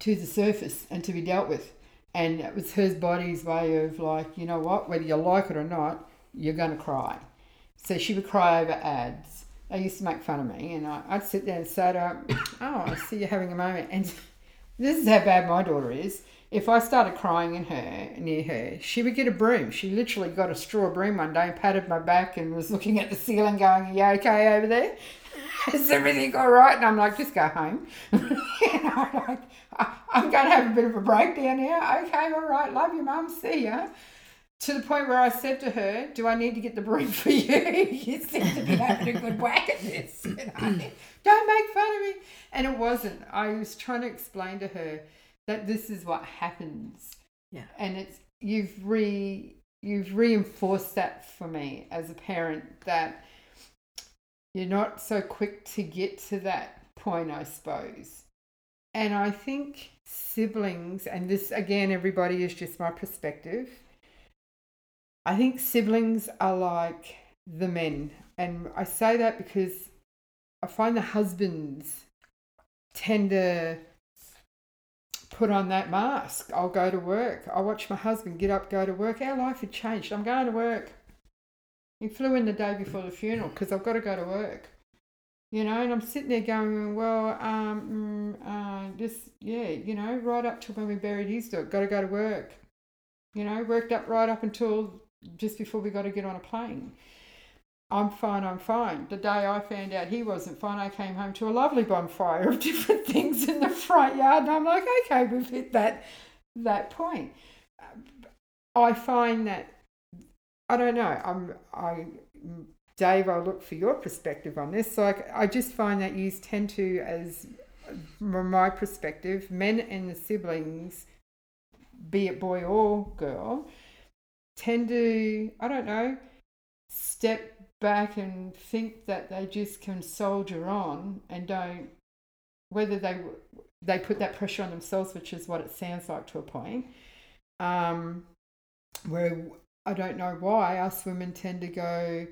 to the surface and to be dealt with. And it was her body's way of like, you know what, whether you like it or not, you're going to cry. So she would cry over ads. They used to make fun of me, and I, I'd sit there and say to her, Oh, I see you're having a moment. And this is how bad my daughter is. If I started crying in her near her, she would get a broom. She literally got a straw broom one day and patted my back and was looking at the ceiling, going, Are you okay over there? Is everything all right? And I'm like, Just go home. you know, like, I'm going to have a bit of a breakdown here. Okay, all right. Love you, mum. See ya. To the point where I said to her, Do I need to get the broom for you? you seem to be having a good whack at this. You know? Don't make fun of me. And it wasn't. I was trying to explain to her that this is what happens. Yeah. And it's you've re you've reinforced that for me as a parent that you're not so quick to get to that point, I suppose. And I think siblings, and this again, everybody is just my perspective. I think siblings are like the men. And I say that because I find the husbands tend to put on that mask. I'll go to work. I watch my husband get up, go to work. Our life had changed. I'm going to work. He flew in the day before the funeral because I've got to go to work. You know, and I'm sitting there going, well, um, mm, uh, just, yeah, you know, right up to when we buried his dog, got to go to work. You know, worked up right up until just before we got to get on a plane. I'm fine, I'm fine. The day I found out he wasn't fine, I came home to a lovely bonfire of different things in the front yard, and I'm like, okay, we've hit that that point. Uh, I find that I don't know. I'm I Dave. I'll look for your perspective on this. Like I just find that you tend to, as from my perspective, men and the siblings, be it boy or girl, tend to I don't know step back and think that they just can soldier on and don't whether they they put that pressure on themselves which is what it sounds like to a point um where i don't know why us women tend to go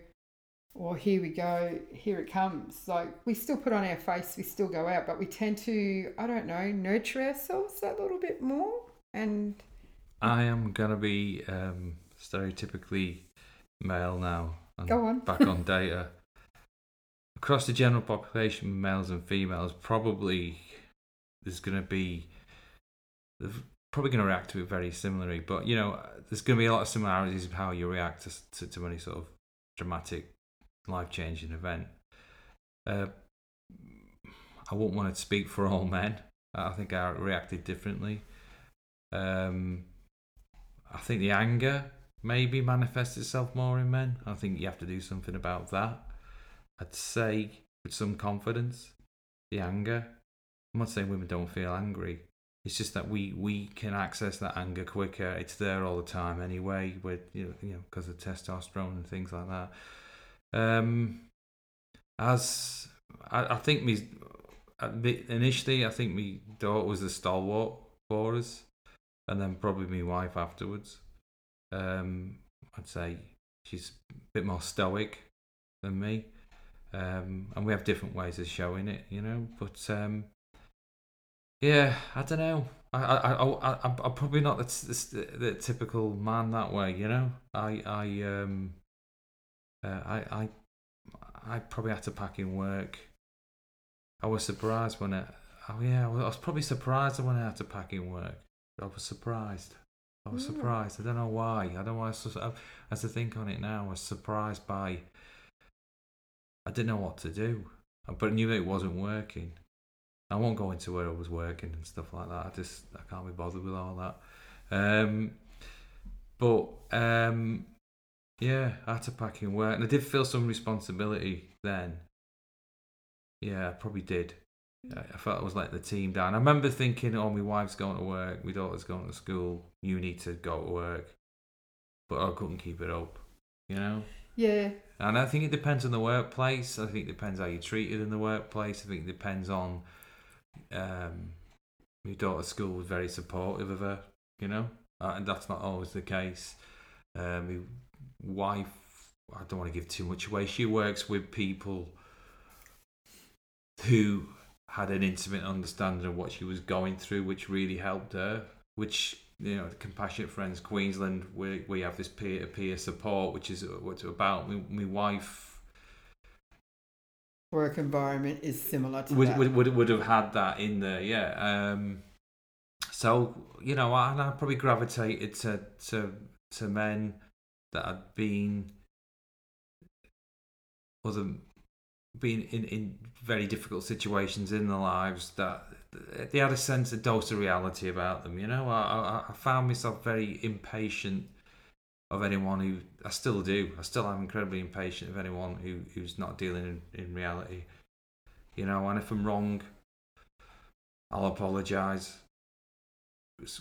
well here we go here it comes. Like we still put on our face we still go out but we tend to i don't know nurture ourselves a little bit more and I am gonna be um, stereotypically male now. And Go on. Back on data. Across the general population, males and females, probably there's gonna be they're probably gonna react to it very similarly. But you know, there's gonna be a lot of similarities of how you react to to, to any sort of dramatic, life changing event. Uh, I wouldn't want to speak for all men. I think I reacted differently. Um, I think the anger maybe manifests itself more in men. I think you have to do something about that. I'd say with some confidence, the anger. I'm not saying women don't feel angry. It's just that we, we can access that anger quicker. It's there all the time anyway, with you know, you know, because of testosterone and things like that. Um, as I, I think me initially, I think my daughter was a stalwart for us, and then probably my wife afterwards. Um, I'd say she's a bit more stoic than me, um, and we have different ways of showing it, you know. But um, yeah, I don't know. I I I, I I'm probably not the, the, the typical man that way, you know. I I um uh, I I I probably had to pack in work. I was surprised when it. Oh yeah, I was probably surprised when I had to pack in work. I was surprised. I was mm. surprised. I don't know why. I don't know why. As to think on it now, I was surprised by. I didn't know what to do, but I knew it wasn't working. I won't go into where I was working and stuff like that. I just I can't be bothered with all that. Um, but um, yeah, I had to pack in work, and I did feel some responsibility then. Yeah, I probably did. I felt I was letting the team down. I remember thinking, "Oh, my wife's going to work, my daughter's going to school. You need to go to work," but I couldn't keep it up. You know. Yeah. And I think it depends on the workplace. I think it depends how you're treated in the workplace. I think it depends on um, my daughter's school was very supportive of her. You know, uh, and that's not always the case. Um, wife, I don't want to give too much away. She works with people who had an intimate understanding of what she was going through, which really helped her. Which you know, Compassionate Friends Queensland, we we have this peer to peer support, which is what's about. My, my wife work environment is similar to would, that. Would, would would have had that in there, yeah. Um, so you know, I, I probably gravitated to to to men that had been other been in, in very difficult situations in their lives that they had a sense of dose of reality about them. You know, I, I, found myself very impatient of anyone who I still do. I still am incredibly impatient of anyone who, who's not dealing in, in reality. You know, and if I'm wrong, I'll apologise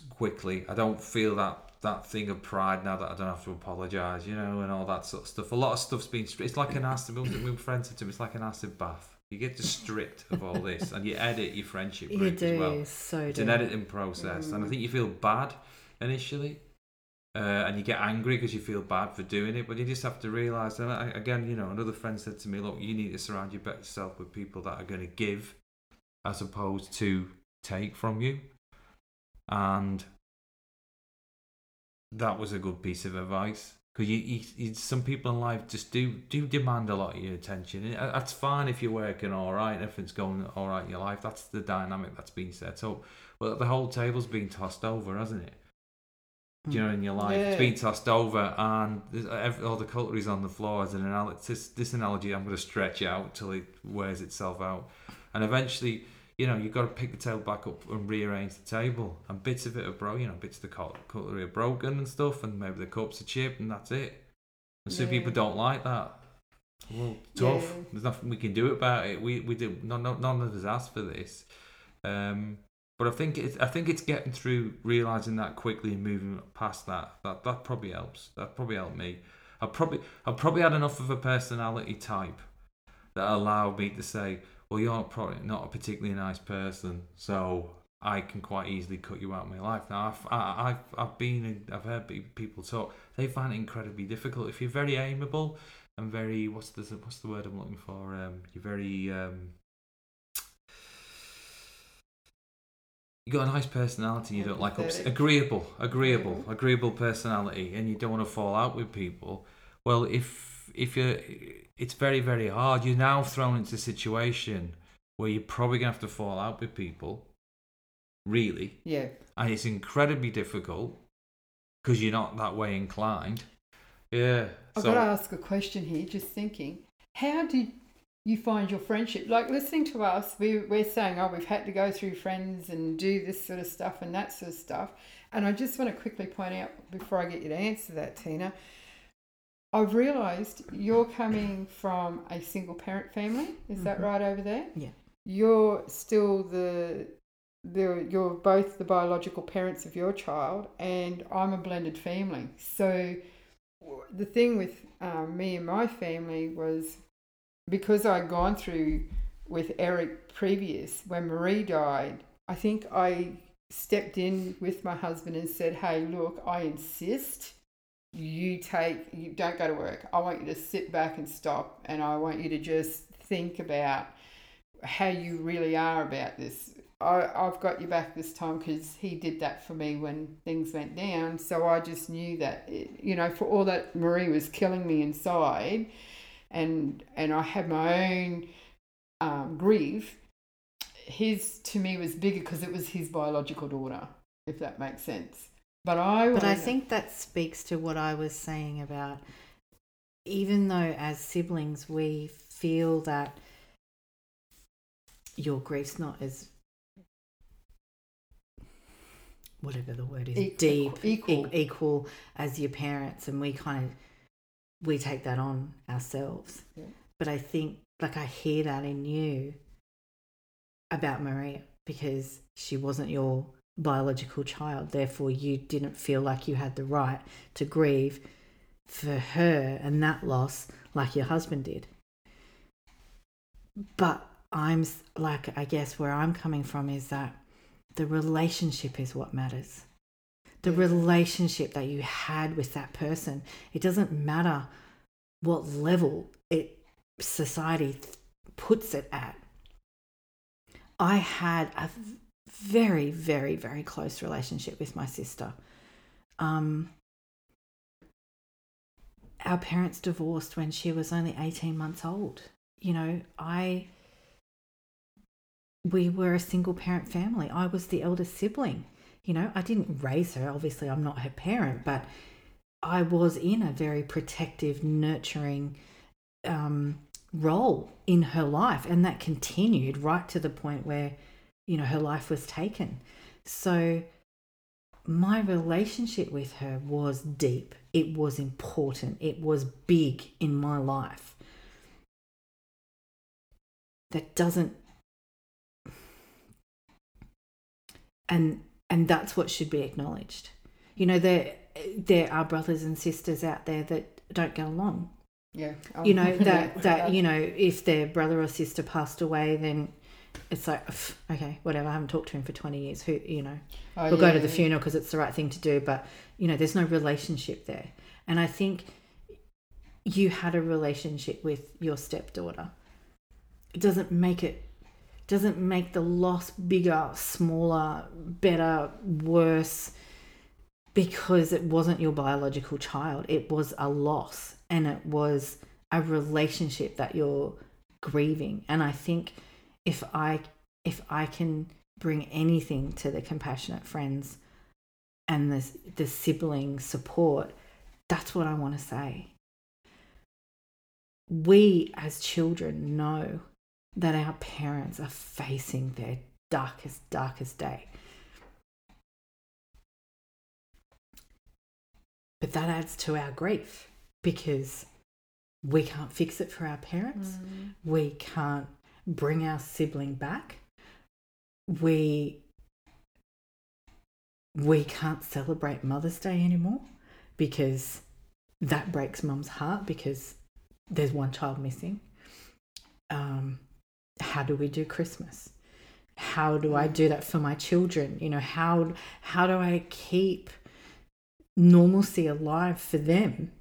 quickly. I don't feel that that thing of pride now that I don't have to apologise, you know, and all that sort of stuff. A lot of stuff's been. It's like an acid. My friend said to me, "It's like an acid bath. You get stripped of all this, and you edit your friendship. You do as well. so. It's do. an editing process, mm. and I think you feel bad initially. Uh, and you get angry because you feel bad for doing it, but you just have to realise. And I, again, you know, another friend said to me, "Look, you need to surround yourself with people that are going to give, as opposed to take from you." And that was a good piece of advice because you, you, you, some people in life just do do demand a lot of your attention. Uh, that's fine if you're working all right, everything's going all right in your life. That's the dynamic that's been set up. But the whole table's been tossed over, hasn't it? Do you know, in your life, yeah. it's been tossed over, and every, all the cutlery's on the floor. As an analogy, this, this analogy, I'm going to stretch out till it wears itself out, and eventually you know, you've got to pick the table back up and rearrange the table. And bits of it are broken, you know, bits of the cutlery are broken and stuff, and maybe the cups are chipped, and that's it. And some yeah. people don't like that. Well, tough. Yeah. There's nothing we can do about it. We we do none, none of us asked for this. Um, but I think it's I think it's getting through realizing that quickly and moving past that. That that probably helps. That probably helped me. I probably I probably had enough of a personality type that allowed me to say, well, you're probably not a particularly nice person, so I can quite easily cut you out of my life. Now, I've, I, have I've been, I've heard people talk. They find it incredibly difficult. If you're very amiable and very, what's the, what's the word I'm looking for? Um, you're very, um, you got a nice personality. You don't like ups- agreeable, agreeable, agreeable personality, and you don't want to fall out with people. Well, if if you're it's very, very hard. You're now thrown into a situation where you're probably going to have to fall out with people, really. Yeah. And it's incredibly difficult because you're not that way inclined. Yeah. I've so, got to ask a question here, just thinking. How did you find your friendship. Like listening to us, we, we're saying, oh, we've had to go through friends and do this sort of stuff and that sort of stuff. And I just want to quickly point out before I get you to answer that, Tina, I've realised you're coming from a single parent family. Is that Mhm. right over there? Yeah. You're still the the you're both the biological parents of your child, and I'm a blended family. So the thing with um, me and my family was because I'd gone through with Eric previous when Marie died. I think I stepped in with my husband and said, "Hey, look, I insist." You take you don't go to work. I want you to sit back and stop and i want you to just think about how you really are about this. I, i've got you back this time because he did that for me when things went down. So i just knew that it, you know for all that marie was killing me inside and and i had my own um, grief his to me was bigger because it was his biological daughter if that makes sense but i But I think that speaks to what I was saying about even though as siblings we feel that your grief's not as whatever the word is Equal- deep equal. e- equal as your parents and we kind of we take that on ourselves Yeah. but i think like i hear that in you about marie because she wasn't your biological child therefore you didn't feel like you had the right to grieve for her and that loss like your husband did. But i'm like i guess where i'm coming from is that the relationship is what matters. The mm. relationship that you had with that person it doesn't matter what level it society puts it at. I had a very very very close relationship with my sister. Um our parents divorced when she was only 18 months old. You know i we were a single parent family. I was the eldest sibling. You know i didn't raise her obviously i'm not her parent but i was in a very protective nurturing um, role in her life and that continued right to the point where you know her life was taken. So my relationship with her was deep. It was important. It was big in my life. That doesn't and and that's what should be acknowledged. You know there there are brothers and sisters out there that don't get along. Yeah you know yeah, oh. that that you know if their brother or sister passed away then it's like "Pff, okay whatever i haven't talked to him for 20 years who you know Oh, we'll go to yeah. the funeral because it's the right thing to do but you know there's no relationship there. And i think you had a relationship with your stepdaughter. It doesn't make it doesn't make the loss bigger smaller better worse because it wasn't your biological child. It was a loss and it was a relationship that you're grieving. And i think if i if i can bring anything to the compassionate friends and the the sibling support that's what i want to say. We as children know that our parents are facing their darkest darkest day. But that adds to our grief because we can't fix it for our parents. Mm. we can't bring our sibling back we we can't celebrate mother's day anymore because that breaks mum's heart because there's one child missing. Um how do we do christmas? How do i do that for my children? You know how how do i keep normalcy alive for them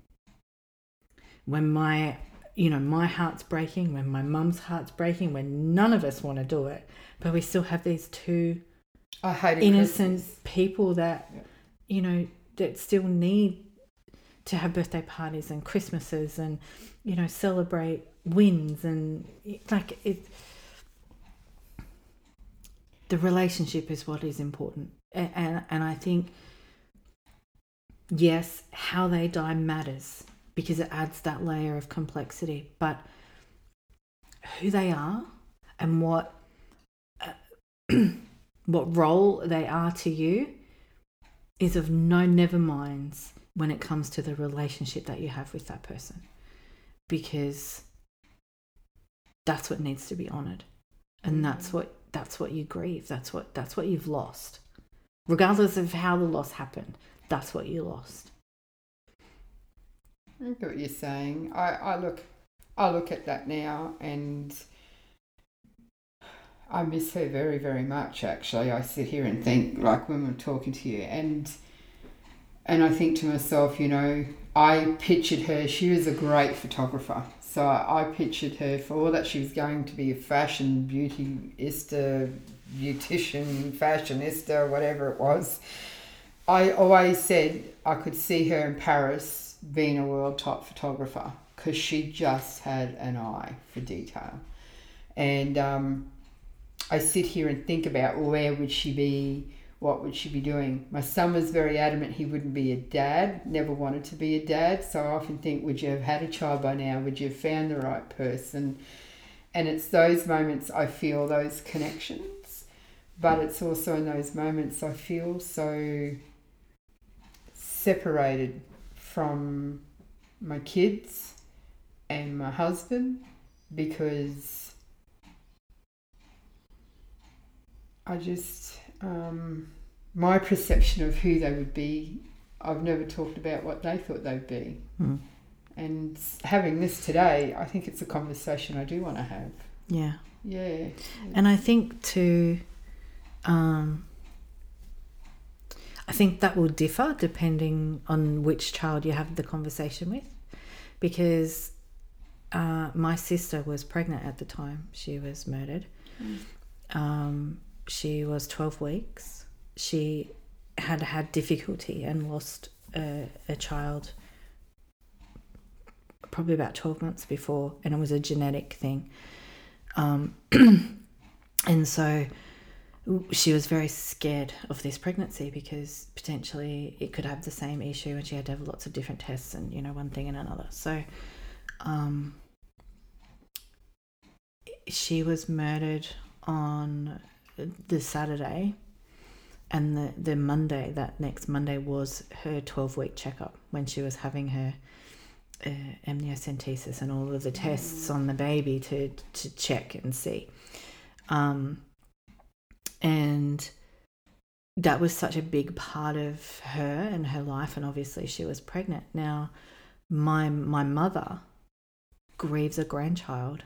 when my you know my heart's breaking when my mum's heart's breaking when none of us want to do it but we still have these two innocent Christmas. people that Yeah. you know that still need to have birthday parties and christmases and you know celebrate wins and like it the relationship is what is important and and, and i think yes how they die matters because it adds that layer of complexity. But who they are and what uh, what role they are to you is of no never minds when it comes to the relationship that you have with that person because that's what needs to be honored. And that's what that's what you grieve. That's what that's what you've lost. Regardless of how the loss happened that's what you lost I get what you're saying. I, I look I look at that now and I miss her very, very much actually. I sit here and think like when we're talking to you and and I think to myself, you know, I pictured her, she was a great photographer. So I, I pictured her for all that she was going to be a fashion beautyista, beautician, fashionista, whatever it was. I always said I could see her in Paris being a world top photographer because she just had an eye for detail. And um, I sit here and think about where would she be, what would she be doing. My son was very adamant he wouldn't be a dad, never wanted to be a dad. So I often think, would you have had a child by now? Would you have found the right person? And it's those moments I feel those connections, but it's also in those moments I feel so separated from my kids and my husband because I just, um, my perception of who they would be, I've never talked about what they thought they'd be. Hmm. And having this today, I think it's a conversation I do want to have. yeah Yeah. And I think too, um, I think that will differ depending on which child you have the conversation with, because uh, my sister was pregnant at the time she was murdered. Um, she was twelve weeks. She had had difficulty and lost a, a child probably about 12 months before and it was a genetic thing um, and so she was very scared of this pregnancy because potentially it could have the same issue and she had to have lots of different tests and you know one thing and another. So um, she was murdered on the saturday and the, the monday that next monday was her 12 week checkup when she was having her uh, amniocentesis and all of the tests on the baby to to check and see. Um, and that was such a big part of her and her life and obviously she was pregnant. Now my my mother grieves a grandchild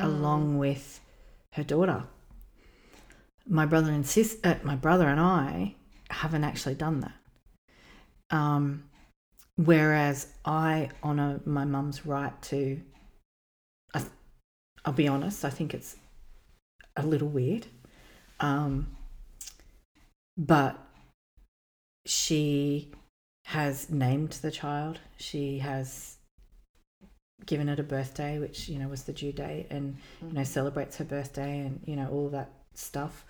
along with her daughter. My brother and sis uh, my brother and I haven't actually done that. Um whereas I honor my mum's right to I, I'll be honest I think it's a little weird um, but she has named the child. She has given it a birthday, which you know was the due date, and you know celebrates her birthday, and you know all that stuff,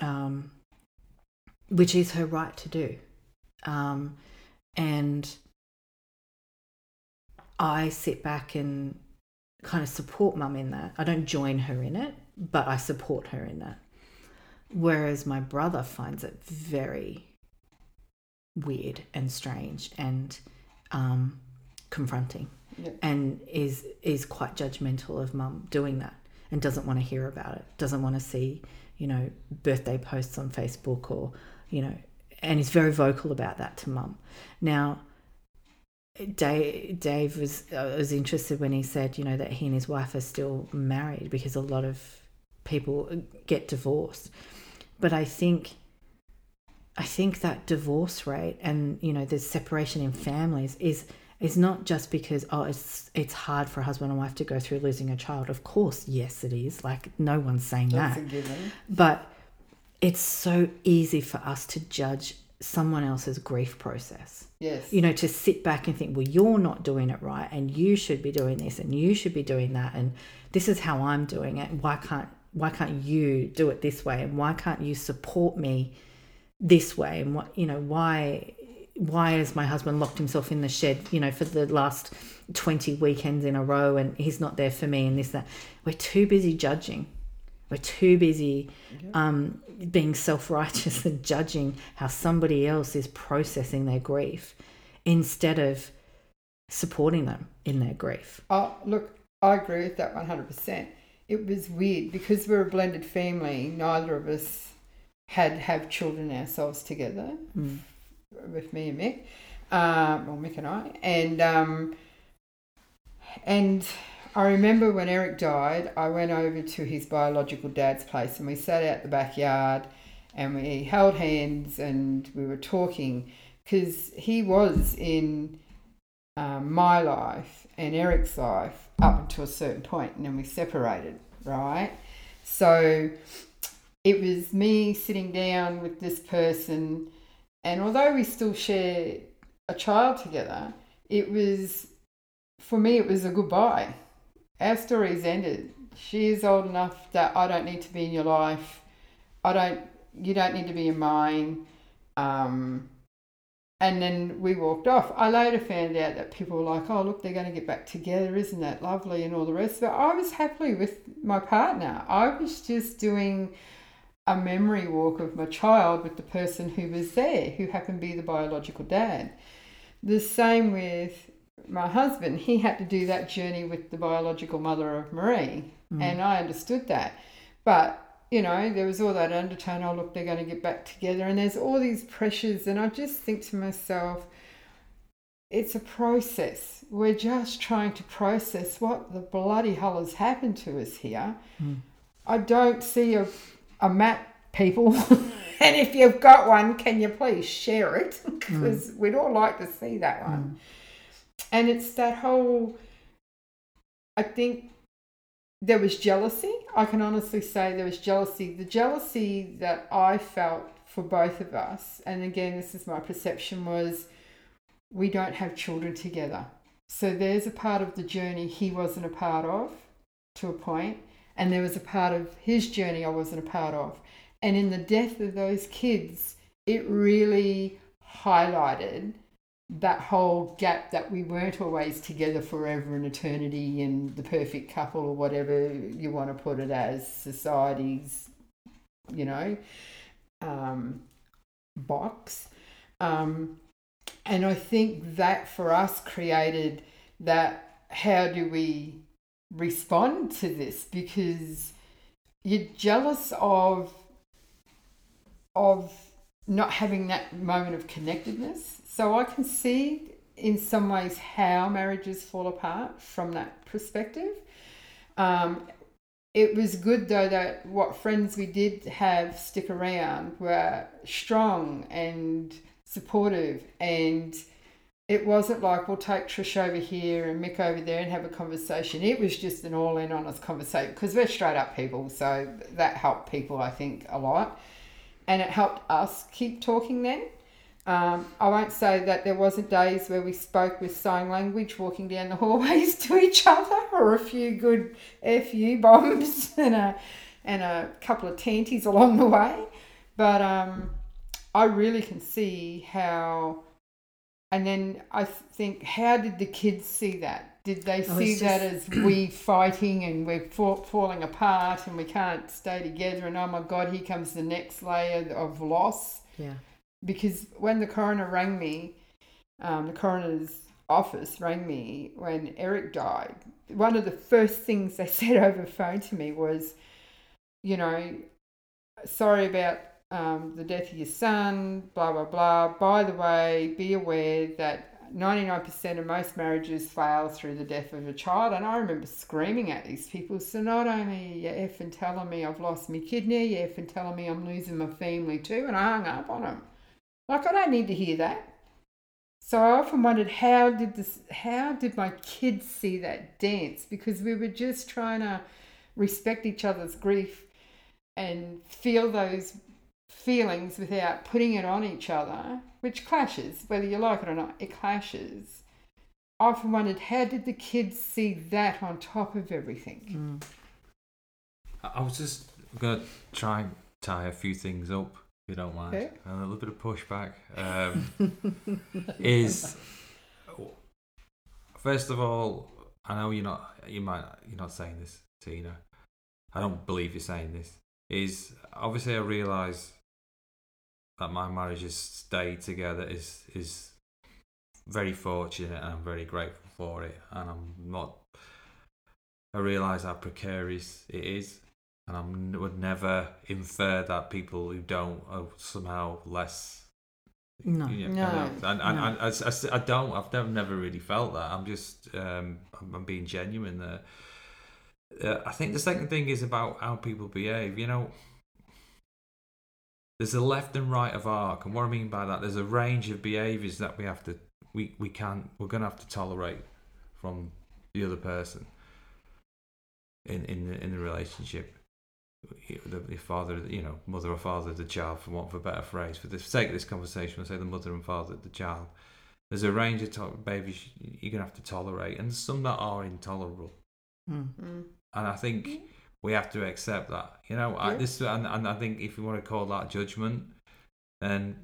um, which is her right to do. Um, and I sit back and kind of support mum in that. I don't join her in it, but I support her in that. Whereas my brother finds it very weird and strange and um, confronting, Yeah. and is is quite judgmental of mum doing that and doesn't want to hear about it. Doesn't want to see you know birthday posts on Facebook or you know, and he's very vocal about that to mum. Now. Dave, Dave was uh, was interested when he said, you know, that he and his wife are still married because a lot of people get divorced. But I think I think that divorce rate and you know the separation in families is is not just because oh it's it's hard for a husband and wife to go through losing a child. Of course, yes it is. Like no one's saying That's that. But it's so easy for us to judge someone else's grief process Yes. you know to sit back and think well you're not doing it right and you should be doing this and you should be doing that and this is how i'm doing it why can't why can't you do it this way and why can't you support me this way and what you know why why has my husband locked himself in the shed, you know, for the last 20 weekends in a row and he's not there for me and this, that. We're too busy judging. We're too busy um, being self righteous and judging how somebody else is processing their grief instead of supporting them in their grief. Oh, look, I agree with that 100%. It was weird because we're a blended family, neither of us had have children ourselves together Mm. with me and Mick, um, well, Mick and I. And, um, and I remember when Eric died, I went over to his biological dad's place and we sat out the backyard and we held hands and we were talking because he was in um, my life and Eric's life up until a certain point and then we separated, right? So it was me sitting down with this person and although we still share a child together, it was for me it was a goodbye. Our story's ended. She is old enough that I don't need to be in your life. I don't you don't need to be in mine. Um, and then we walked off. I later found out that people were like, oh, look, they're going to get back together. Isn't that lovely? And all the rest. But I was happily with my partner. I was just doing a memory walk of my child with the person who was there, who happened to be the biological dad. The same with my husband. He had to do that journey with the biological mother of Marie. Mm. And I understood that. But you know, there was all that undertone, oh, look, they're going to get back together. And there's all these pressures. And I just think to myself, it's a process. We're just trying to process what the bloody hell has happened to us here. Mm. I don't see a, a map, people. and if you've got one, can you please share it? Because we'd all like to see that one. And it's that whole, I think there was jealousy. I can honestly say there was jealousy. The jealousy that I felt for both of us, and again, this is my perception, was we don't have children together. So there's a part of the journey he wasn't a part of to a point, and there was a part of his journey I wasn't a part of. And in the death of those kids, it really highlighted that whole gap that we weren't always together forever and eternity and the perfect couple or whatever you want to put it as society's you know um, box um, and i think that for us created that how do we respond to this because you're jealous of of not having that moment of connectedness. So I can see in some ways how marriages fall apart from that perspective. Um, it was good though that what friends we did have stick around were strong and supportive and it wasn't like we'll take Trish over here and Mick over there and have a conversation. It was just an all in honest conversation because we're straight up people, so that helped people I think a lot and it helped us keep talking then. Um, I won't say that there wasn't days where we spoke with sign language walking down the hallways to each other or a few good FU bombs and a, and a couple of tanties along the way. But um, I really can see how, and then I think, how did the kids see that? Did they see it's that as we fighting and we're fa- falling apart and we can't stay together? And oh my God, here comes the next layer of loss. Yeah. Because when the coroner rang me, um, the coroner's office rang me when Eric died. One of the first things they said over phone to me was, you know, sorry about um, the death of your son, blah, blah, blah. By the way, be aware that 99% of most marriages fail through the death of a child. And I remember screaming at these people. So not only you effing telling me I've lost my kidney, you effing telling me I'm losing my family too. And I hung up on them. Like, I don't need to hear that. So I often wondered how did this how did my kids see that dance? Because we were just trying to respect each other's grief and feel those feelings without putting it on each other, which clashes, whether you like it or not, it clashes. I often wondered how did the kids see that on top of everything? Mm. I I was just going to try and tie a few things up you don't mind, Okay. and a little bit of pushback um, is first of all, I know you're not, you might, you're not saying this, Tina. I don't believe you're saying this. Is obviously I realise that my marriage has stayed together is is very fortunate and I'm very grateful for it, and I'm not. I realise how precarious it is, and I would never infer that people who don't are somehow less. No. you No, I don't- and, and, no. and I, I, I don't. I've never, never really felt that. I'm just. Um, I'm, I'm being genuine there. Uh, I think the second thing is about how people behave. You know, there's a left and right of arc, and what I mean by that, there's a range of behaviours that we have to, we we can, we're going to have to tolerate from the other person in in the, in the relationship. The, the father, you know, mother or father of the child, for want of a better phrase. For the sake of this conversation, we'll say the mother and father of the child. There's a range of to- behaviours you're going to have to tolerate, and some that are intolerable Mm. Mm. and I think we have to accept that. You know, I, this and, and I think if you want to call that judgment, then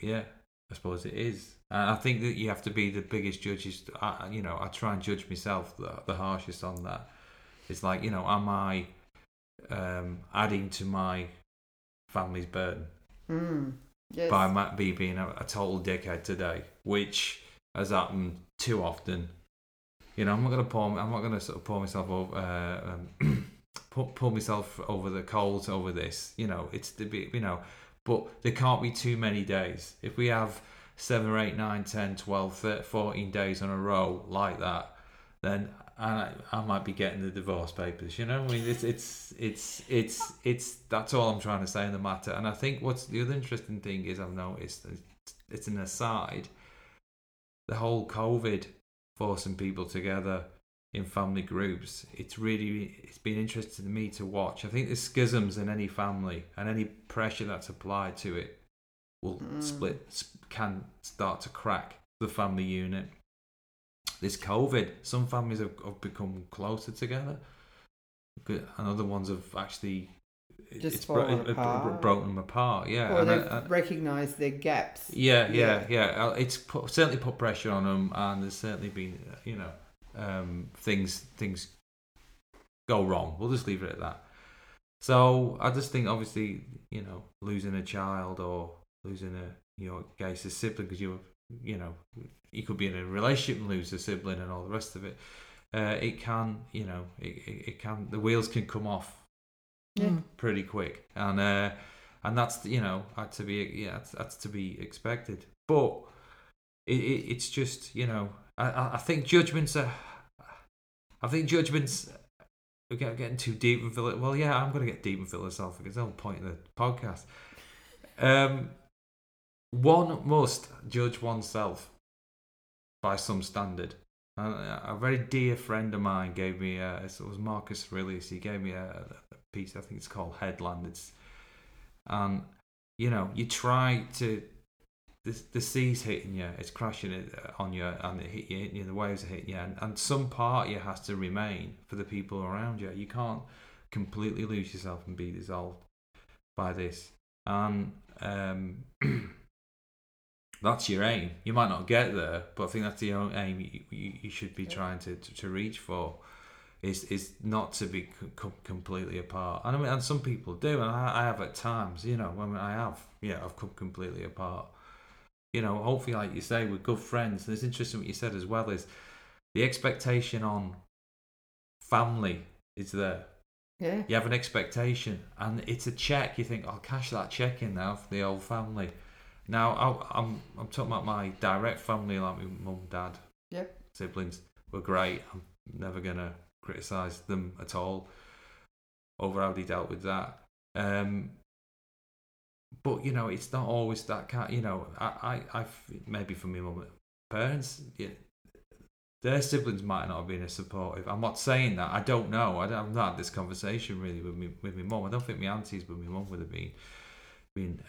yeah, I suppose it is. And I think that you have to be the biggest judges. I, you know, I try and judge myself the, the harshest on that. It's like you know, am I um, adding to my family's burden? Mm. Yes. by Matt B being a, a total dickhead today, which has happened too often. You know, I'm not gonna pour. I'm not gonna sort of pour myself over, uh, um, pull, myself over the coals over this. You know, it's the bit. You know, but there can't be too many days. If we have seven or eight, nine, 10, 12, 13, 14 days in a row like that, then I, I might be getting the divorce papers. You know, I mean, it's it's it's it's it's that's all I'm trying to say in the matter. And I think what's the other interesting thing is I've noticed it's, it's an aside. The whole COVID forcing people together in family groups. It's really it's been interesting to me to watch. I think the schisms in any family and any pressure that's applied to it will Mm. split can start to crack the family unit. This COVID, some families have, have become closer together, and other ones have actually Just it's bro- it- it- apart. broken them apart. Yeah, or they've recognised their gaps. yeah, yeah, yeah. Uh, It's put, certainly put pressure on them, and there's certainly been, uh, you know, um, things things go wrong. We'll just leave it at that. So I just think, obviously, you know, losing a child or losing a, you know, case a sibling because you, you know, you could be in a relationship and lose a sibling and all the rest of it. Uh, it can, you know, it, it, it can. The wheels can come off Yeah. Mm. pretty quick, and uh, and that's you know had to be yeah that's, that's to be expected. But it, it it's just you know I I I think judgments are I think judgments we're get- getting too deep and philo- well yeah I'm going to get deep and philosophical. It's the whole point of the podcast. Um, one must judge oneself by some standard. And a very dear friend of mine gave me a, it was Marcus Aurelius. He gave me a, a piece. I think it's called Headland. It's and you know you try to the, the sea's hitting you, it's crashing it uh, on you, and it hit you, hitting you, the waves are hitting you, and, and some part of you has to remain for the people around you. You can't completely lose yourself and be dissolved by this. And um, that's your aim. You might not get there, but I think that's the own aim you, you, you should be trying to, to, to reach for. Is is not to be co- co- completely apart, and I mean, and some people do, and I, I have at times, you know, I mean, I have, yeah, I've come completely apart. You know, hopefully, like you say, we're good friends. And it's interesting what you said as well is the expectation on family is there. Yeah. You have an expectation, and it's a check. You think, I'll cash that check in now for the old family. Now, I, I'm I'm talking about my direct family, like my mum, dad, Yep. siblings. Were great. I'm never gonna criticize them at all over how they dealt with that. Um, but you know, it's not always that kind. You know, I, I, I've maybe for my mum, parents, yeah, their siblings might not have been as supportive. I'm not saying that. I don't know. I don't, I've not had this conversation really with me with my mum. I don't think my aunties with my mum would have been.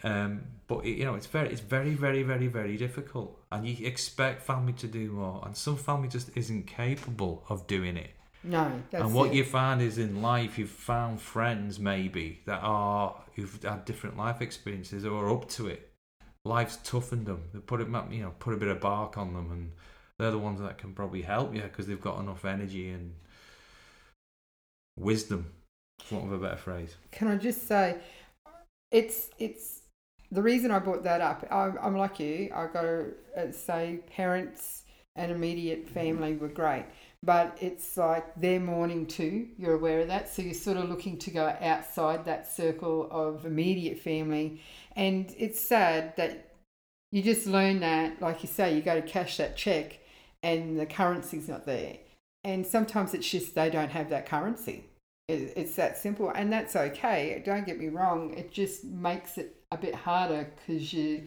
Um, but it, you know, it's very, it's very, very, very, very difficult, and you expect family to do more, and some family just isn't capable of doing it. No, that's and what it. you find is in life, you've found friends maybe that are who've had different life experiences or are up to it. Life's toughened them. They put it, you know, put a bit of bark on them, and they're the ones that can probably help you because they've got enough energy and wisdom, for want of a better phrase. Can I just say, it's it's the reason I brought that up. I'm, I'm like you. I got to uh, say, parents and immediate family were great, but it's like they're mourning too. You're aware of that, so you're sort of looking to go outside that circle of immediate family, and it's sad that you just learn that, like you say, you go to cash that check, and the currency's not there, and sometimes it's just they don't have that currency. It, it's that simple, and that's okay. Don't get me wrong. It just makes it a bit harder because you.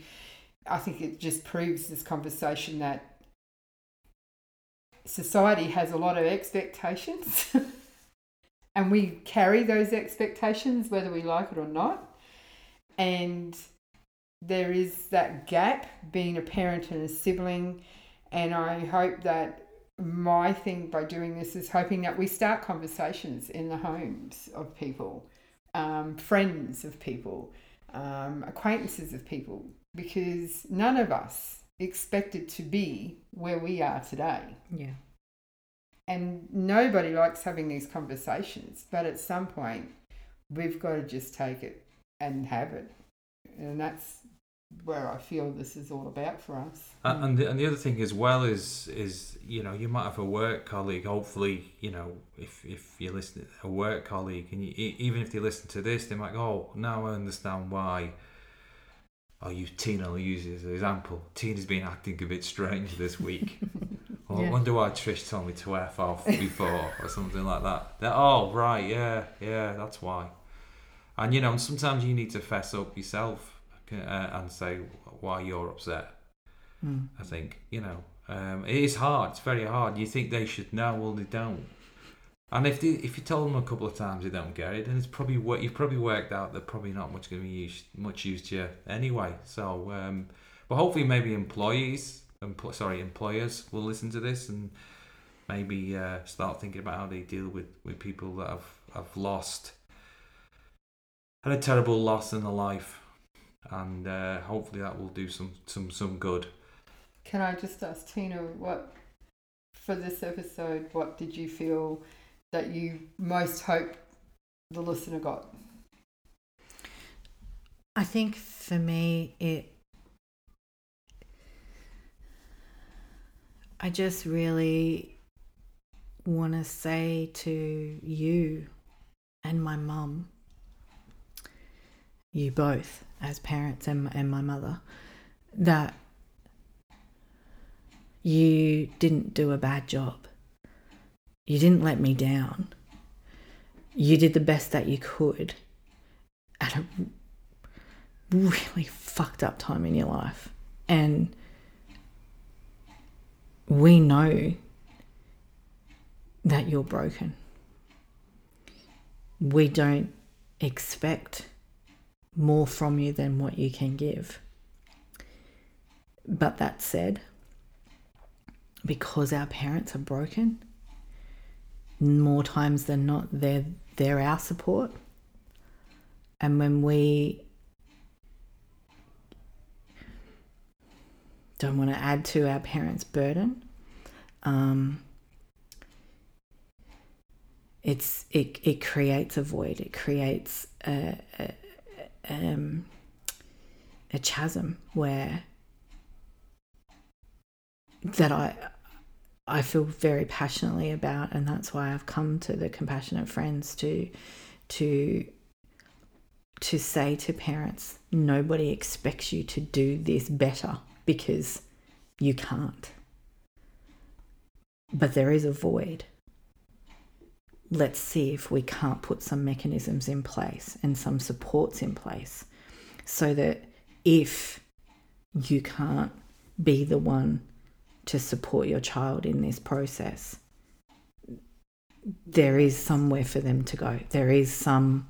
I think it just proves this conversation that society has a lot of expectations, and we carry those expectations whether we like it or not, and there is that gap being a parent and a sibling, and I hope that my thing by doing this is hoping that we start conversations in the homes of people, um, friends of people, um, acquaintances of people, because none of us expected to be where we are today. Yeah. And nobody likes having these conversations, but at some point, we've got to just take it and have it. And that's where I feel this is all about for us. And and the, and the other thing as well is is you know you might have a work colleague. Hopefully, you know if if you listen a work colleague, and you, even if they listen to this, they might go, "Oh, now I understand why." Oh, I'll use Tina. I'll use as an example. Tina's been acting a bit strange this week. Oh, well, Yeah. I wonder why Trish told me to f off before or something like that. They're, oh right, yeah, yeah, that's why. And you know, sometimes you need to fess up yourself uh, and say why you're upset. Mm. I think you know um, it is hard. It's very hard. You think they should know, well they don't. And if they, if you tell them a couple of times they don't get it, then it's probably what you've probably worked out they're probably not much going to be used, much used to you anyway. So, um, but hopefully maybe employees, empl- sorry, employers will listen to this and maybe uh, start thinking about how they deal with, with people that have, have lost had a terrible loss in their life, and uh, hopefully that will do some some some good. Can I just ask Tina what, for this episode, what did you feel that you most hope the listener got? I think for me, it. I just really want to say to you and my mum, you both as parents and, and my mother, that you didn't do a bad job. You didn't let me down. You did the best that you could at a really fucked up time in your life. And we know that you're broken. We don't expect more from you than what you can give. But that said, because our parents are broken, more times than not, they're, they're our support. And when we don't want to add to our parents' burden. Um, it's it, it creates a void. It creates a, a, um, a chasm where that I I feel very passionately about, and that's why I've come to the compassionate friends to to to say to parents, nobody expects you to do this better because you can't. But there is a void. Let's see if we can't put some mechanisms in place and some supports in place so that if you can't be the one to support your child in this process, there is somewhere for them to go. There is some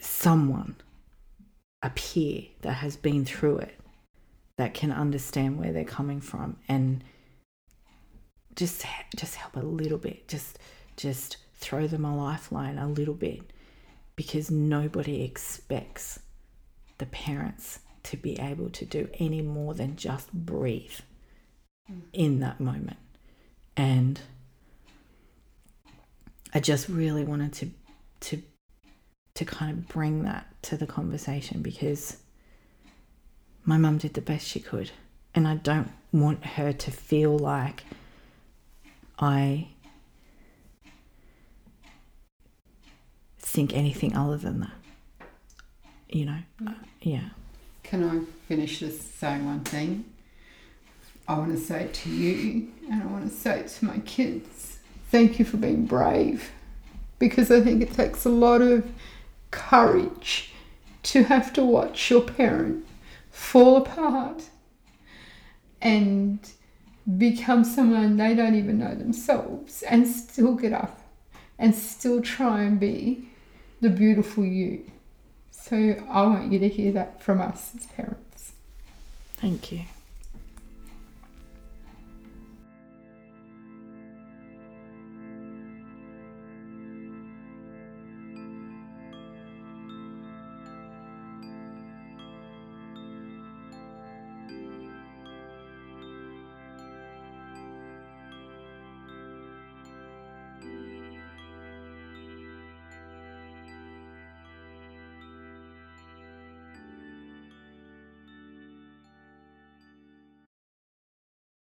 someone, a peer that has been through it that can understand where they're coming from and just just help a little bit. Just just throw them a lifeline a little bit because nobody expects the parents to be able to do any more than just breathe mm. in that moment. And I just really wanted to to to kind of bring that to the conversation because my mum did the best she could and I don't want her to feel like I think anything other than that. You know, uh, yeah. Can I finish just saying one thing? I want to say it to you and I want to say it to my kids. Thank you for being brave because I think it takes a lot of courage to have to watch your parent fall apart and become someone they don't even know themselves and still get up and still try and be the beautiful you. So I want you to hear that from us as parents. Thank you.